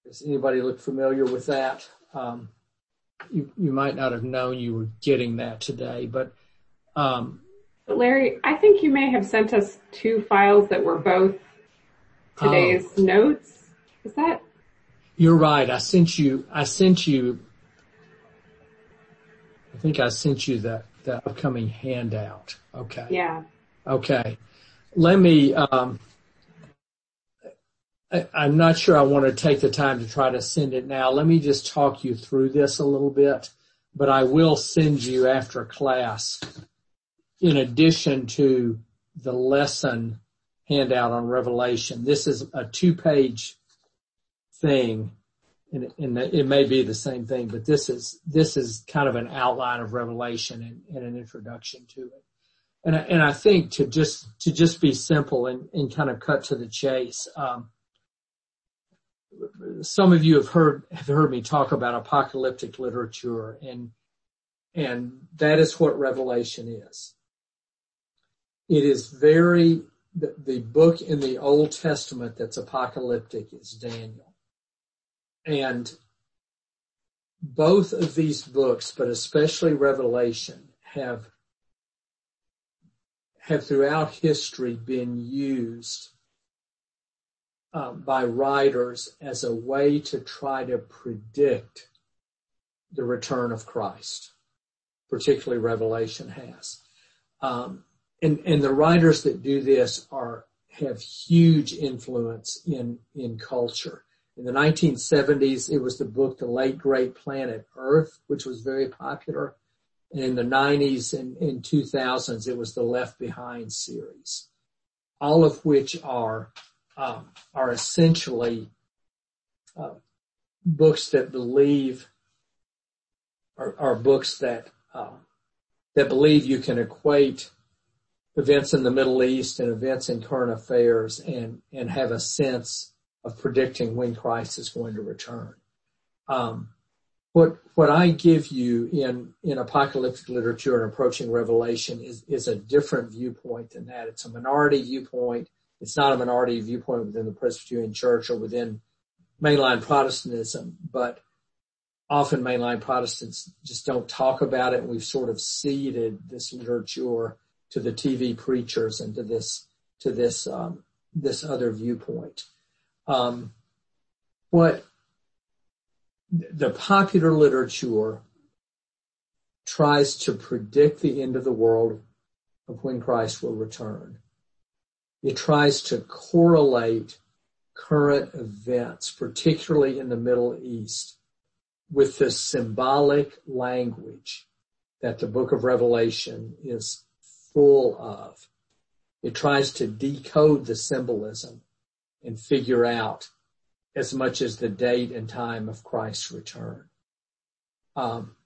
Speaker 1: Does anybody look familiar with that? Um, you, you might not have known you were getting that today, but um,
Speaker 14: Larry, I think you may have sent us two files that were both today's oh. notes. Is that?
Speaker 1: You're right. I sent you, I sent you, I think I sent you the, the upcoming handout. Okay.
Speaker 14: Yeah.
Speaker 1: Okay. Let me, um, I, I'm not sure I want to take the time to try to send it now. Let me just talk you through this a little bit, but I will send you after class in addition to the lesson handout on Revelation. This is a two page thing and, and, it may be the same thing, but this is, this is kind of an outline of Revelation and, and an introduction to it. And, and I think to just, to just be simple and, and kind of cut to the chase, um, some of you have heard have heard me talk about apocalyptic literature and and that is what revelation is. It is very the, the book in the old testament that's apocalyptic is daniel. And both of these books but especially revelation have have throughout history been used um, by writers as a way to try to predict the return of Christ, particularly Revelation has. Um, and, and the writers that do this are have huge influence in in culture. In the 1970s, it was the book The Late Great Planet Earth, which was very popular. In the 90s and in 2000s, it was the Left Behind series, all of which are um, are essentially uh, books that believe are, are books that uh, that believe you can equate events in the Middle East and events in current affairs and and have a sense of predicting when Christ is going to return. Um, what what I give you in in apocalyptic literature and approaching Revelation is is a different viewpoint than that. It's a minority viewpoint it's not a minority viewpoint within the Presbyterian Church or within mainline Protestantism, but often mainline Protestants just don't talk about it. And we've sort of ceded this literature to the TV preachers and to this, to this, um, this other viewpoint. Um, what the popular literature tries to predict the end of the world of when Christ will return. It tries to correlate current events, particularly in the Middle East, with the symbolic language that the book of Revelation is full of. It tries to decode the symbolism and figure out as much as the date and time of Christ's return. Um,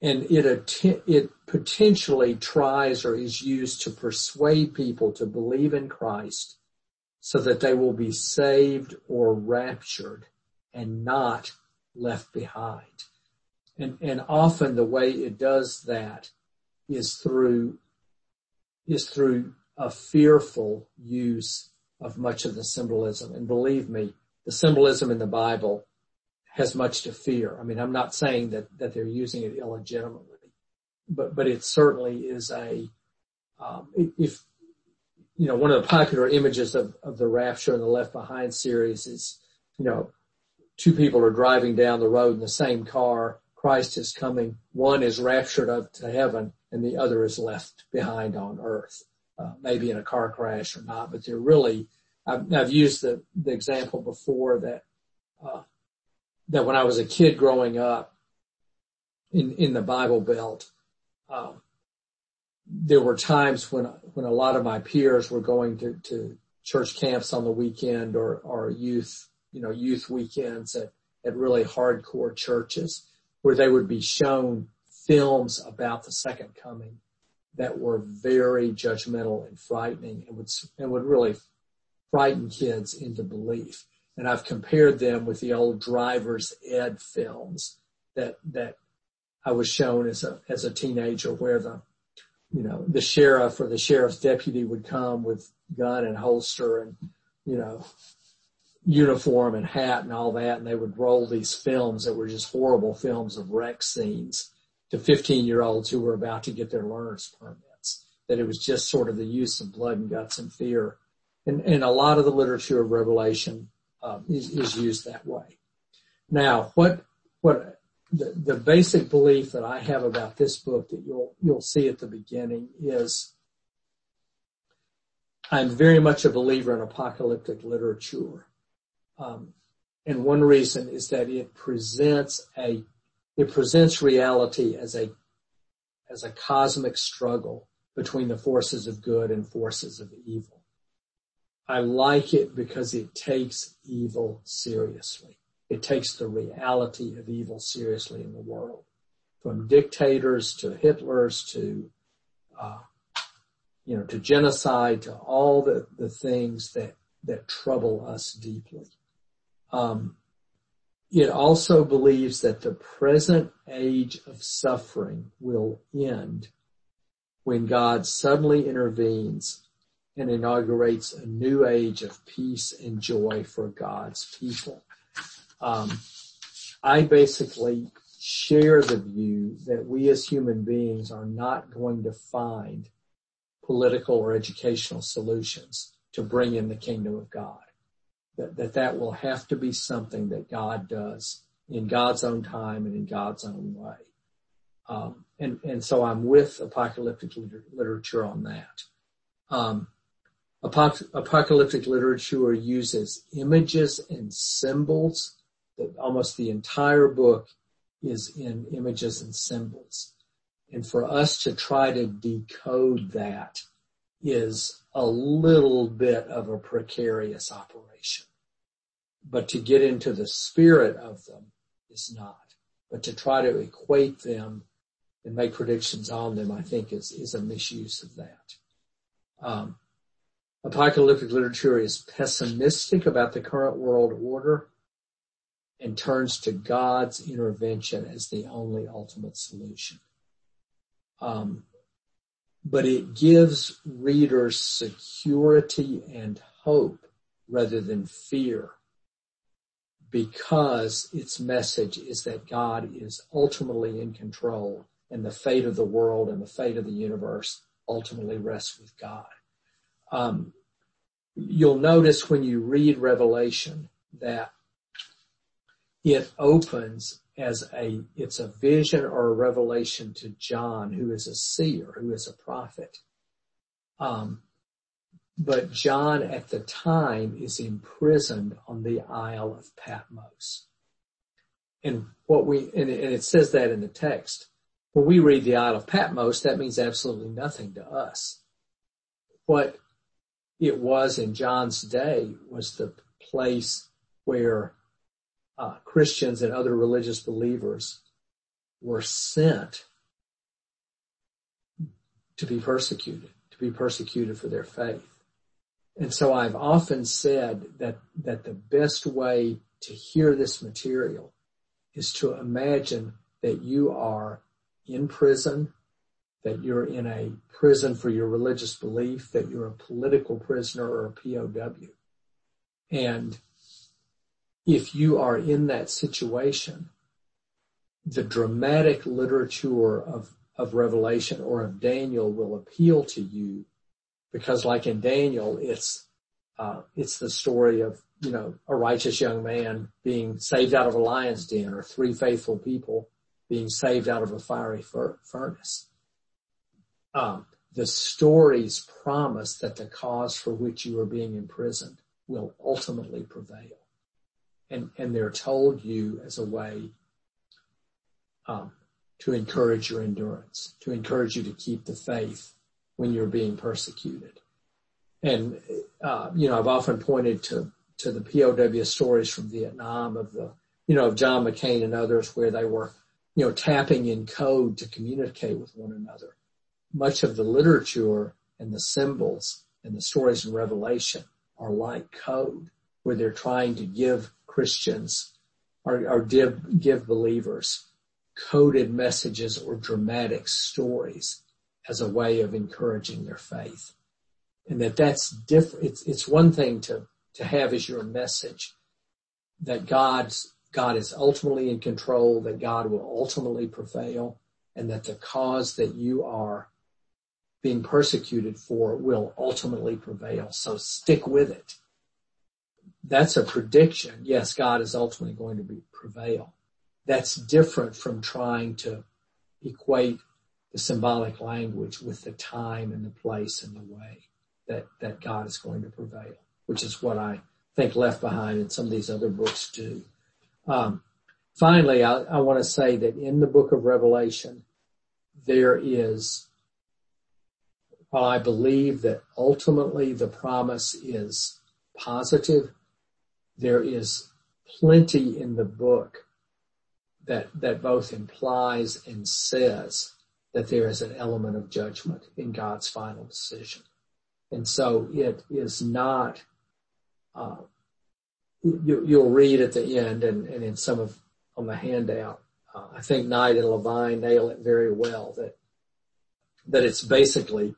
Speaker 1: and it it potentially tries or is used to persuade people to believe in Christ so that they will be saved or raptured and not left behind. And, and often the way it does that is through, is through a fearful use of much of the symbolism. And believe me, the symbolism in the Bible has much to fear. I mean, I'm not saying that, that they're using it illegitimately, but, but it certainly is a, um, if, you know, one of the popular images of, of the rapture and the left behind series is, you know, two people are driving down the road in the same car. Christ is coming. One is raptured up to heaven and the other is left behind on earth, uh, maybe in a car crash or not, but they're really, I've, used the, example before that, uh, that when I was a kid growing up in, in the Bible Belt, um, there were times when, when a lot of my peers were going to, to church camps on the weekend or, or youth, you know, youth weekends at, at really hardcore churches where they would be shown films about the second coming that were very judgmental and frightening and would, and would really frighten kids into belief and I've compared them with the old driver's ed films that, that I was shown as a, as a teenager where the, you know, the sheriff or the sheriff's deputy would come with gun and holster and, you know, uniform and hat and all that. And they would roll these films that were just horrible films of wreck scenes to 15 year olds who were about to get their learner's permits. That it was just sort of the use of blood and guts and fear. And, a lot of the literature of Revelation um, is, is used that way. Now, what what the, the basic belief that I have about this book that you'll you'll see at the beginning is I'm very much a believer in apocalyptic literature. Um, and one reason is that it presents a it presents reality as a as a cosmic struggle between the forces of good and forces of evil. I like it because it takes evil seriously. It takes the reality of evil seriously in the world. From dictators to Hitlers to, uh, you know, to genocide to all the, the things that, that trouble us deeply. Um, it also believes that the present age of suffering will end when God suddenly intervenes and inaugurates a new age of peace and joy for God's people. Um, I basically share the view that we as human beings are not going to find political or educational solutions to bring in the kingdom of God. That, that that will have to be something that God does in God's own time and in God's own way. Um, and, and so I'm with apocalyptic liter- literature on that. Um, apocalyptic literature uses images and symbols. That almost the entire book is in images and symbols. And for us to try to decode that is a little bit of a precarious operation. But to get into the spirit of them is not. But to try to equate them and make predictions on them, I think is, is a misuse of that. Um, apocalyptic literature is pessimistic about the current world order and turns to God's intervention as the only ultimate solution. Um, but it gives readers security and hope rather than fear because its message is that God is ultimately in control and the fate of the world and the fate of the universe ultimately rests with God. Um, you'll notice when you read Revelation that it opens as a, it's a vision or a revelation to John, who is a seer, who is a prophet. Um, but John at the time is imprisoned on the Isle of Patmos. And what we, and it, says that in the text. When we read the Isle of Patmos, that means absolutely nothing to us. What it was in John's day was the place where uh, Christians and other religious believers were sent to be persecuted, to be persecuted for their faith. And so I've often said that, that the best way to hear this material is to imagine that you are in prison, that you're in a prison for your religious belief, that you're a political prisoner or a POW. And if you are in that situation, the dramatic literature of, of Revelation or of Daniel will appeal to you because like in Daniel, it's, uh, it's the story of, you know, a righteous young man being saved out of a lion's den or three faithful people being saved out of a fiery furnace. Um, the stories promise that the cause for which you are being imprisoned will ultimately prevail and, and they're told you as a way um, to encourage your endurance, to encourage you to keep the faith when you're being persecuted. And, uh, you know, I've often pointed to, to the POW stories from Vietnam of the, you know, of John McCain and others where they were, you know, tapping in code to communicate with one another. Much of the literature and the symbols and the stories in Revelation are like code where they're trying to give Christians or, or give, give believers coded messages or dramatic stories as a way of encouraging their faith. And that that's different. It's, it's one thing to, to have as your message that God's, God is ultimately in control, that God will ultimately prevail, and that the cause that you are being persecuted for will ultimately prevail. So stick with it that's a prediction. Yes, God is ultimately going to be, prevail. That's different from trying to equate the symbolic language with the time and the place and the way that, that God is going to prevail, which is what I think left behind in some of these other books do. Um, finally, I, I want to say that in the book of Revelation, there is, while I believe that ultimately the promise is positive, there is plenty in the book that, that both implies and says that there is an element of judgment in God's final decision. And so it is not, uh, you, you'll read at the end and, and in some of on the handout. Uh, I think Knight and Levine nail it very well that that it's basically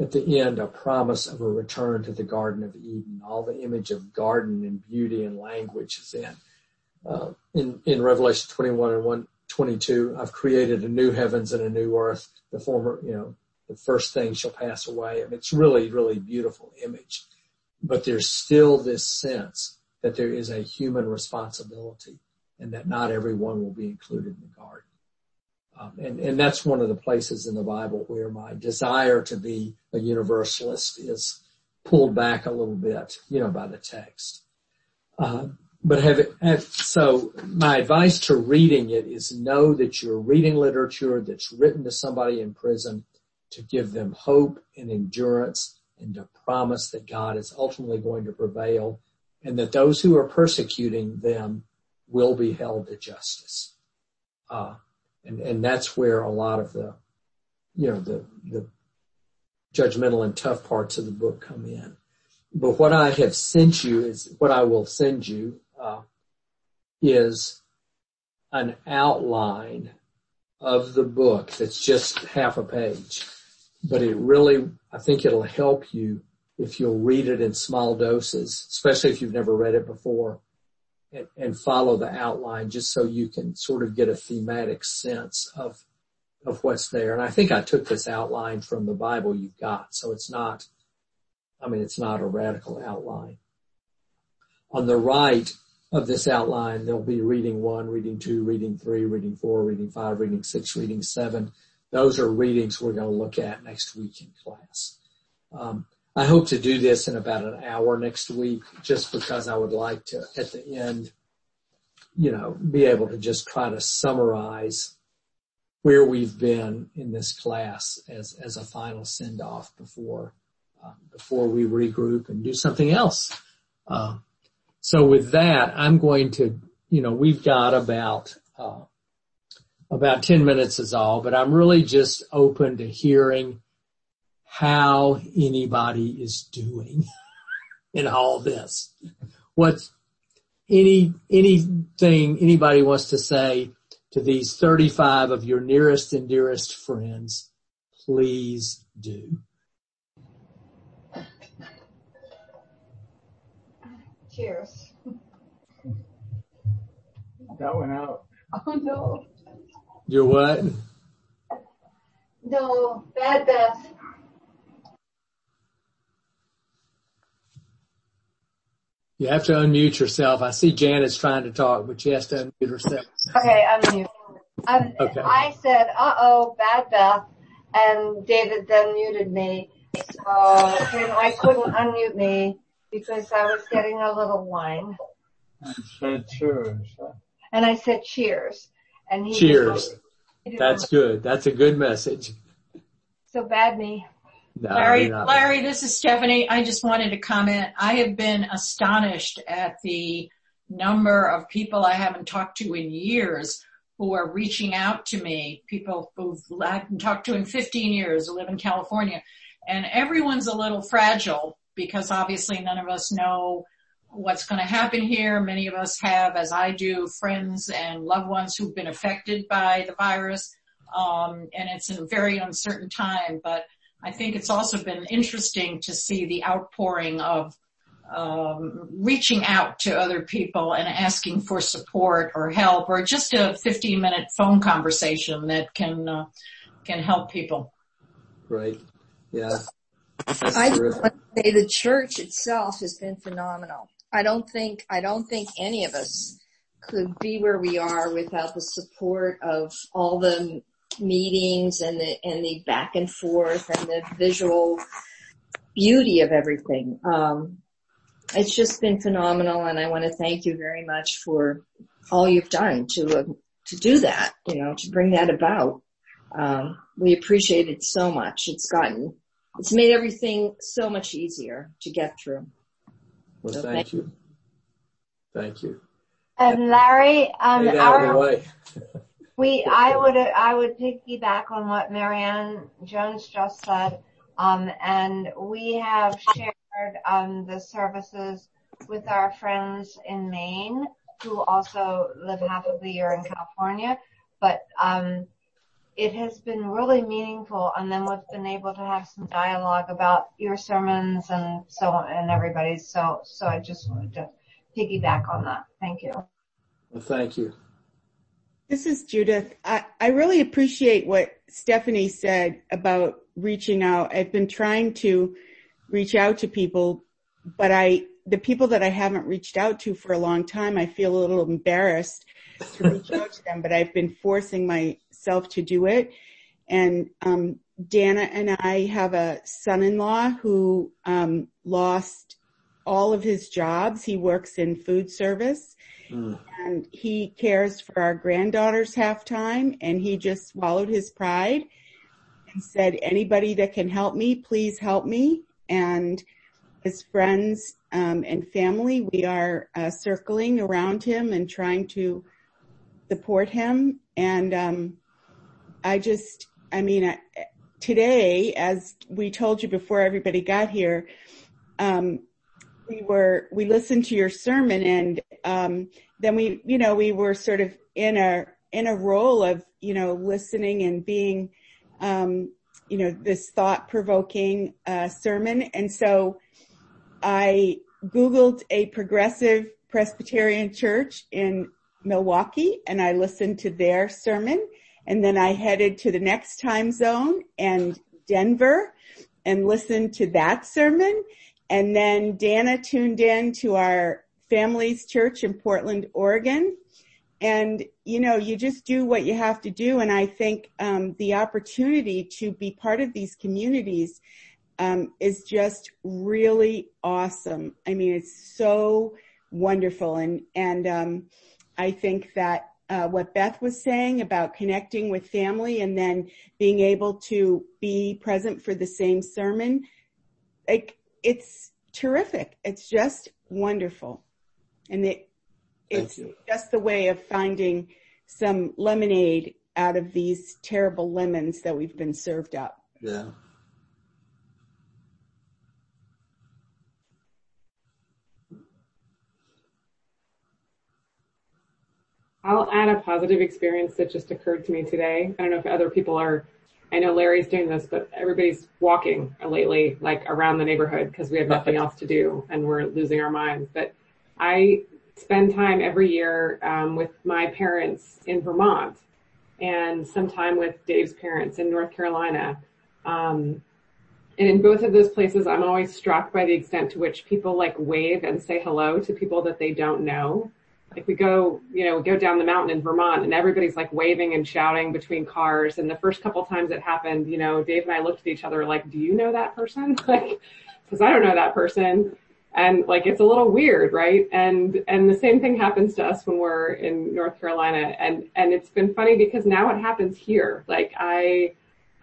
Speaker 1: at the end a promise of a return to the Garden of Eden. All the image of garden and beauty and language is in. Uh, in, in Revelation 21 and 1, 22, I've created a new heavens and a new earth. The former, you know, the first thing shall pass away. And it's really, really beautiful image. But there's still this sense that there is a human responsibility and that not everyone will be included in the garden. Um, and, and that's one of the places in the Bible where my desire to be a universalist is pulled back a little bit, you know, by the text. Uh, but have it, have, so my advice to reading it is know that you're reading literature that's written to somebody in prison to give them hope and endurance and to promise that God is ultimately going to prevail and that those who are persecuting them will be held to justice. Uh, and, that's where a lot of the, you know, the, the judgmental and tough parts of the book come in. But what I have sent you is what I will send you, uh, is an outline of the book that's just half a page, but it really, I think it'll help you if you'll read it in small doses, especially if you've never read it before and, follow the outline just so you can sort of get a thematic sense of of what's there. And I think I took this outline from the Bible you've got. So it's not, I mean, it's not a radical outline. On the right of this outline, there'll be reading one, reading two, reading three, reading four, reading five, reading six, reading seven. Those are readings we're going to look at next week in class. Um, I hope to do this in about an hour next week just because I would like to at the end, you know, be able to just try to summarize where we've been in this class as, as a final send off before, uh, before we regroup and do something else. Uh, so with that, I'm going to, you know, we've got about, uh, about 10 minutes is all, but I'm really just open to hearing how anybody is doing in all this. What's any, anything anybody wants to say to these 35 of your nearest and dearest friends, please do.
Speaker 5: Cheers.
Speaker 15: That went out.
Speaker 5: Oh no.
Speaker 1: Your what?
Speaker 5: No, bad Beth.
Speaker 1: You have to unmute yourself. I see Janet's trying to talk, but she has to unmute herself.
Speaker 5: Okay, unmute. Um,
Speaker 1: Okay.
Speaker 5: I said, uh-oh, bad Beth, and David then muted me. So then I couldn't unmute me because I was getting a little wine.
Speaker 15: said cheers.
Speaker 5: And I said cheers. And he
Speaker 1: Cheers.
Speaker 5: he
Speaker 1: That's good. That's a good message.
Speaker 5: So bad me.
Speaker 1: No,
Speaker 16: Larry. Larry, this is Stephanie. I just wanted to comment. I have been astonished at the number of people I haven't talked to in years who are reaching out to me. People who I haven't talked to in 15 years who live in California. And everyone's a little fragile because obviously none of us know what's going to happen here. Many of us have, as I do, friends and loved ones who've been affected by the virus. Um, and it's a very uncertain time, but I think it's also been interesting to see the outpouring of um, reaching out to other people and asking for support or help or just a 15 minute phone conversation that can uh, can help people.
Speaker 1: Right. Yeah. That's
Speaker 13: I just want to say the church itself has been phenomenal. I don't think, I don't think any of us could be where we are without the support of all the meetings and the, and the back and forth and the visual beauty of everything. Um, it's just been phenomenal and I want to thank you very much for all you've done to, uh, to do that, you know, to bring that about. Um, we appreciate it so much. It's gotten, it's made everything so much easier to get through.
Speaker 1: Well,
Speaker 13: So
Speaker 1: thank you. Thank you.
Speaker 5: And Larry, um,
Speaker 1: Get out of the
Speaker 5: our,
Speaker 1: way.
Speaker 5: we, I would, I would piggyback on what Marianne Jones just said. Um, and we have shared, um, the services with our friends in Maine who also live half of the year in California, but um, it has been really meaningful. And then we've been able to have some dialogue about your sermons and so on and everybody's. So, so I just wanted to piggyback on that. Thank you.
Speaker 1: Well, thank you.
Speaker 3: This is Judith. I, really appreciate what Stephanie said about reaching out. I've been trying to reach out to people, but I, the people that I haven't reached out to for a long time, I feel a little embarrassed to reach out to them, but I've been forcing myself to do it. And, um, Dana and I have a son-in-law who, um, lost all of his jobs. He works in food service mm. And he cares for our granddaughters half time and he just swallowed his pride and said, anybody that can help me, please help me. And his friends um, and family, we are uh, circling around him and trying to support him. And um, I just, I mean, I, today, as we told you before everybody got here, um, we were we listened to your sermon, and um, then we, you know, we were sort of in a in a role of you know listening and being, um, you know, this thought provoking uh, sermon, and so I googled a progressive Presbyterian church in Milwaukee and I listened to their sermon and then I headed to the next time zone and Denver and listened to that sermon. And then Dana tuned in to our family's church in Portland, Oregon. And, you know, you just do what you have to do. And I think, um, the opportunity to be part of these communities, um, is just really awesome. I mean, it's so wonderful. And, and, um, I think that uh, what Beth was saying about connecting with family and then being able to be present for the same sermon, like it's terrific. It's just wonderful. And it, it's just the way of finding some lemonade out of these terrible lemons that we've been served up.
Speaker 1: Yeah.
Speaker 14: I'll add a positive experience that just occurred to me today. I don't know if other people are, I know Larry's doing this, but everybody's walking lately, like around the neighborhood because we have nothing else to do and we're losing our minds. But I spend time every year um, with my parents in Vermont and some time with Dave's parents in North Carolina. Um, and in both of those places, I'm always struck by the extent to which people like wave and say hello to people that they don't know like we go, you know, go down the mountain in Vermont and everybody's like waving and shouting between cars. And the first couple times it happened, you know, Dave and I looked at each other like, do you know that person? Like, cause I don't know that person. And like, it's a little weird, right? And, and the same thing happens to us when we're in North Carolina. And, and it's been funny because now it happens here. Like I,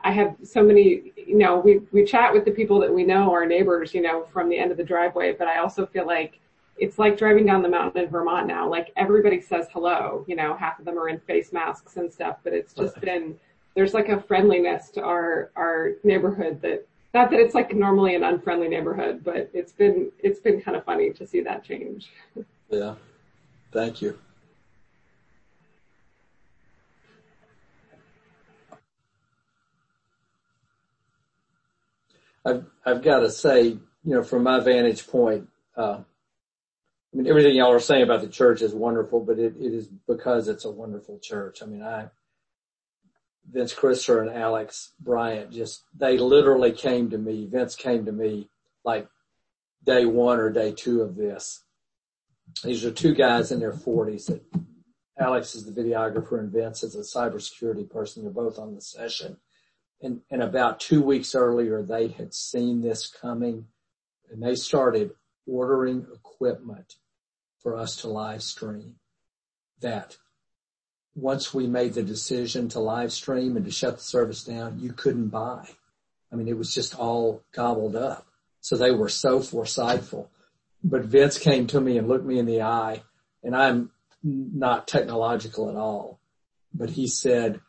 Speaker 14: I have so many, you know, we, we chat with the people that we know, our neighbors, you know, from the end of the driveway, but I also feel like it's like driving down the mountain in Vermont now. Like everybody says hello, you know, half of them are in face masks and stuff, but it's just been, there's like a friendliness to our, our neighborhood that, not that it's like normally an unfriendly neighborhood, but it's been, it's been kind of funny to see that change.
Speaker 1: Yeah. Thank you. I've, I've got to say, you know, from my vantage point, uh, I mean, everything y'all are saying about the church is wonderful, but it, it is because it's a wonderful church. I mean, I, Vince Christer and Alex Bryant just, they literally came to me. Vince came to me like day one or day two of this. These are two guys in their forties that Alex is the videographer and Vince is a cybersecurity person. They're both on the session. And, and about two weeks earlier, they had seen this coming and they started ordering equipment for us to live stream that once we made the decision to live stream and to shut the service down, you couldn't buy. I mean, it was just all gobbled up. So they were so foresightful. But Vince came to me and looked me in the eye and I'm not technological at all, but he said,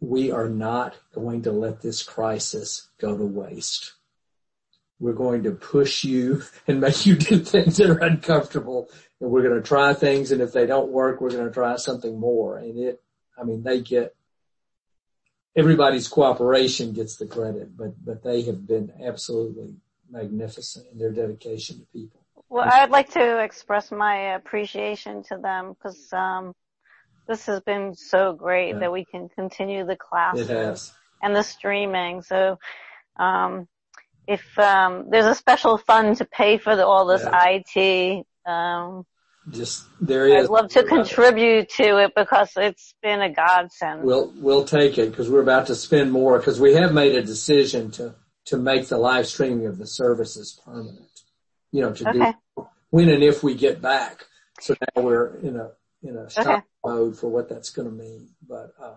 Speaker 1: we are not going to let this crisis go to waste. We're going to push you and make you do things that are uncomfortable and we're going to try things. And if they don't work, we're going to try something more. And it, I mean, they get, everybody's cooperation gets the credit, but, but they have been absolutely magnificent in their dedication to people.
Speaker 7: Well, I'd like to express my appreciation to them because, um, this has been so great
Speaker 1: Yeah.
Speaker 7: that we can continue the classes and the streaming. So, um, if, um, there's a special fund to pay for the, all this IT, um,
Speaker 1: Just, there is.
Speaker 7: I'd love to contribute to it because it's been a godsend.
Speaker 1: We'll, we'll take it because we're about to spend more because we have made a decision to, to make the live streaming of the services permanent. You know, to
Speaker 7: Okay.
Speaker 1: do when and if we get back. So now we're in a, in a
Speaker 7: Okay.
Speaker 1: shock mode for what that's going to mean. But, uh,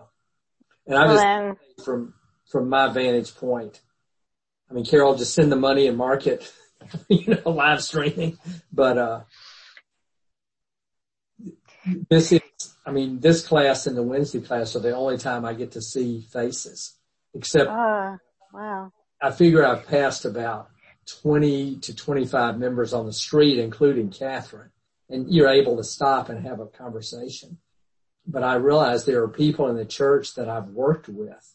Speaker 1: and I
Speaker 7: Well,
Speaker 1: just,
Speaker 7: then-
Speaker 1: from, from my vantage point, I mean, Carol, just send the money and market, you know, live streaming. But, uh, this is, I mean, this class and the Wednesday class are the only time I get to see faces, except
Speaker 7: Oh, wow.
Speaker 1: I figure I've passed about 20 to 25 members on the street, including Catherine, and you're able to stop and have a conversation. But I realize there are people in the church that I've worked with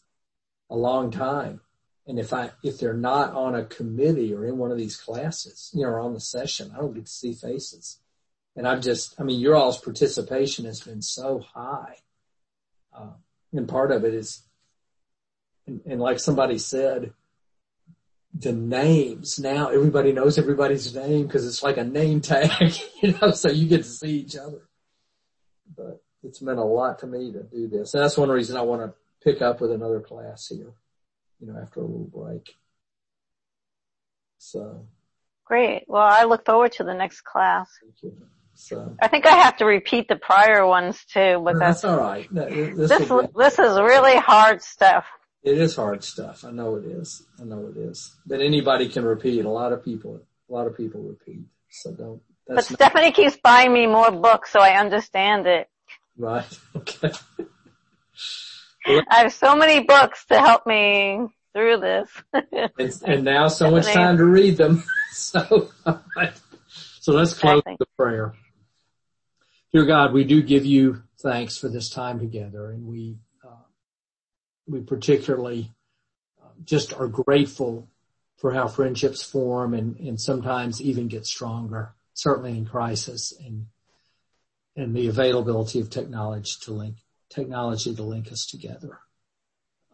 Speaker 1: a long time. And if I, if they're not on a committee or in one of these classes, you know, or on the session, I don't get to see faces. And I've just, I mean, your all's participation has been so high. Uh, and part of it is, and, and like somebody said, the names now everybody knows everybody's name because it's like a name tag, you know, so you get to see each other. But it's meant a lot to me to do this. And that's one reason I want to pick up with another class here, you know, after a little break. So,
Speaker 7: Great. Well, I look forward to the next class.
Speaker 1: so
Speaker 7: I think I have to repeat the prior ones too, but
Speaker 1: that's
Speaker 7: that's,
Speaker 1: all right. No, this,
Speaker 7: this,
Speaker 1: be-
Speaker 7: this is really hard stuff.
Speaker 1: it is hard stuff. I know it is. I know it is. But anybody can repeat. A lot of people, a lot of people repeat. So don't.
Speaker 7: But
Speaker 1: That's not
Speaker 7: Stephanie keeps buying me more books so I understand it.
Speaker 1: right. Okay.
Speaker 7: I have so many books to help me through this.
Speaker 1: and, and now so much time to read them. So, so let's close the prayer. Dear God, we do give you thanks for this time together and we, uh, we particularly uh, just are grateful for how friendships form and, and sometimes even get stronger, certainly in crisis and, and the availability of technology to link, technology to link us together.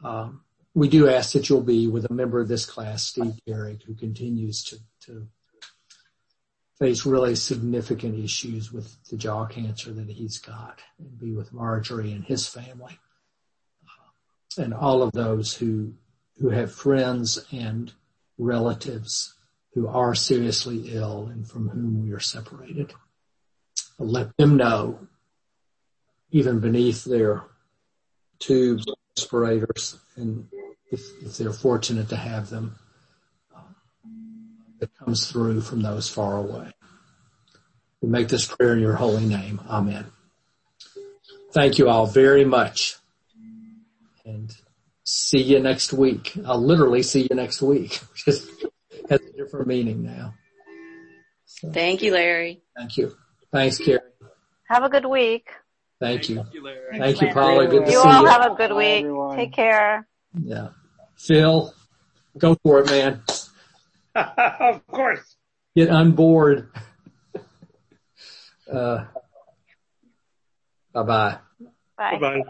Speaker 1: Um, we do ask that you'll be with a member of this class, Steve Garrick, who continues to, to face really significant issues with the jaw cancer that he's got and be with Marjorie and his family. Uh, And all of those who, who have friends and relatives who are seriously ill and from whom we are separated. Let them know, even beneath their tubes, respirators, and if, if they're fortunate to have them, uh, that comes through from those far away. We make this prayer in your holy name. Amen. Thank you all very much. And see you next week. I'll literally see you next week. Just has a different meaning now.
Speaker 17: Thank you, Larry.
Speaker 1: Thank you. Thanks, Carrie.
Speaker 7: Have a good week.
Speaker 1: Thank you.
Speaker 7: Thanks,
Speaker 1: Thank you,
Speaker 7: Lynn.
Speaker 1: Paula. Good to
Speaker 7: You
Speaker 1: see
Speaker 7: all
Speaker 1: you.
Speaker 7: have a good week. Take care.
Speaker 1: Yeah. Phil, go for it, man.
Speaker 12: of course.
Speaker 1: Get on board. Uh, bye bye.
Speaker 7: Bye.
Speaker 12: Bye-bye.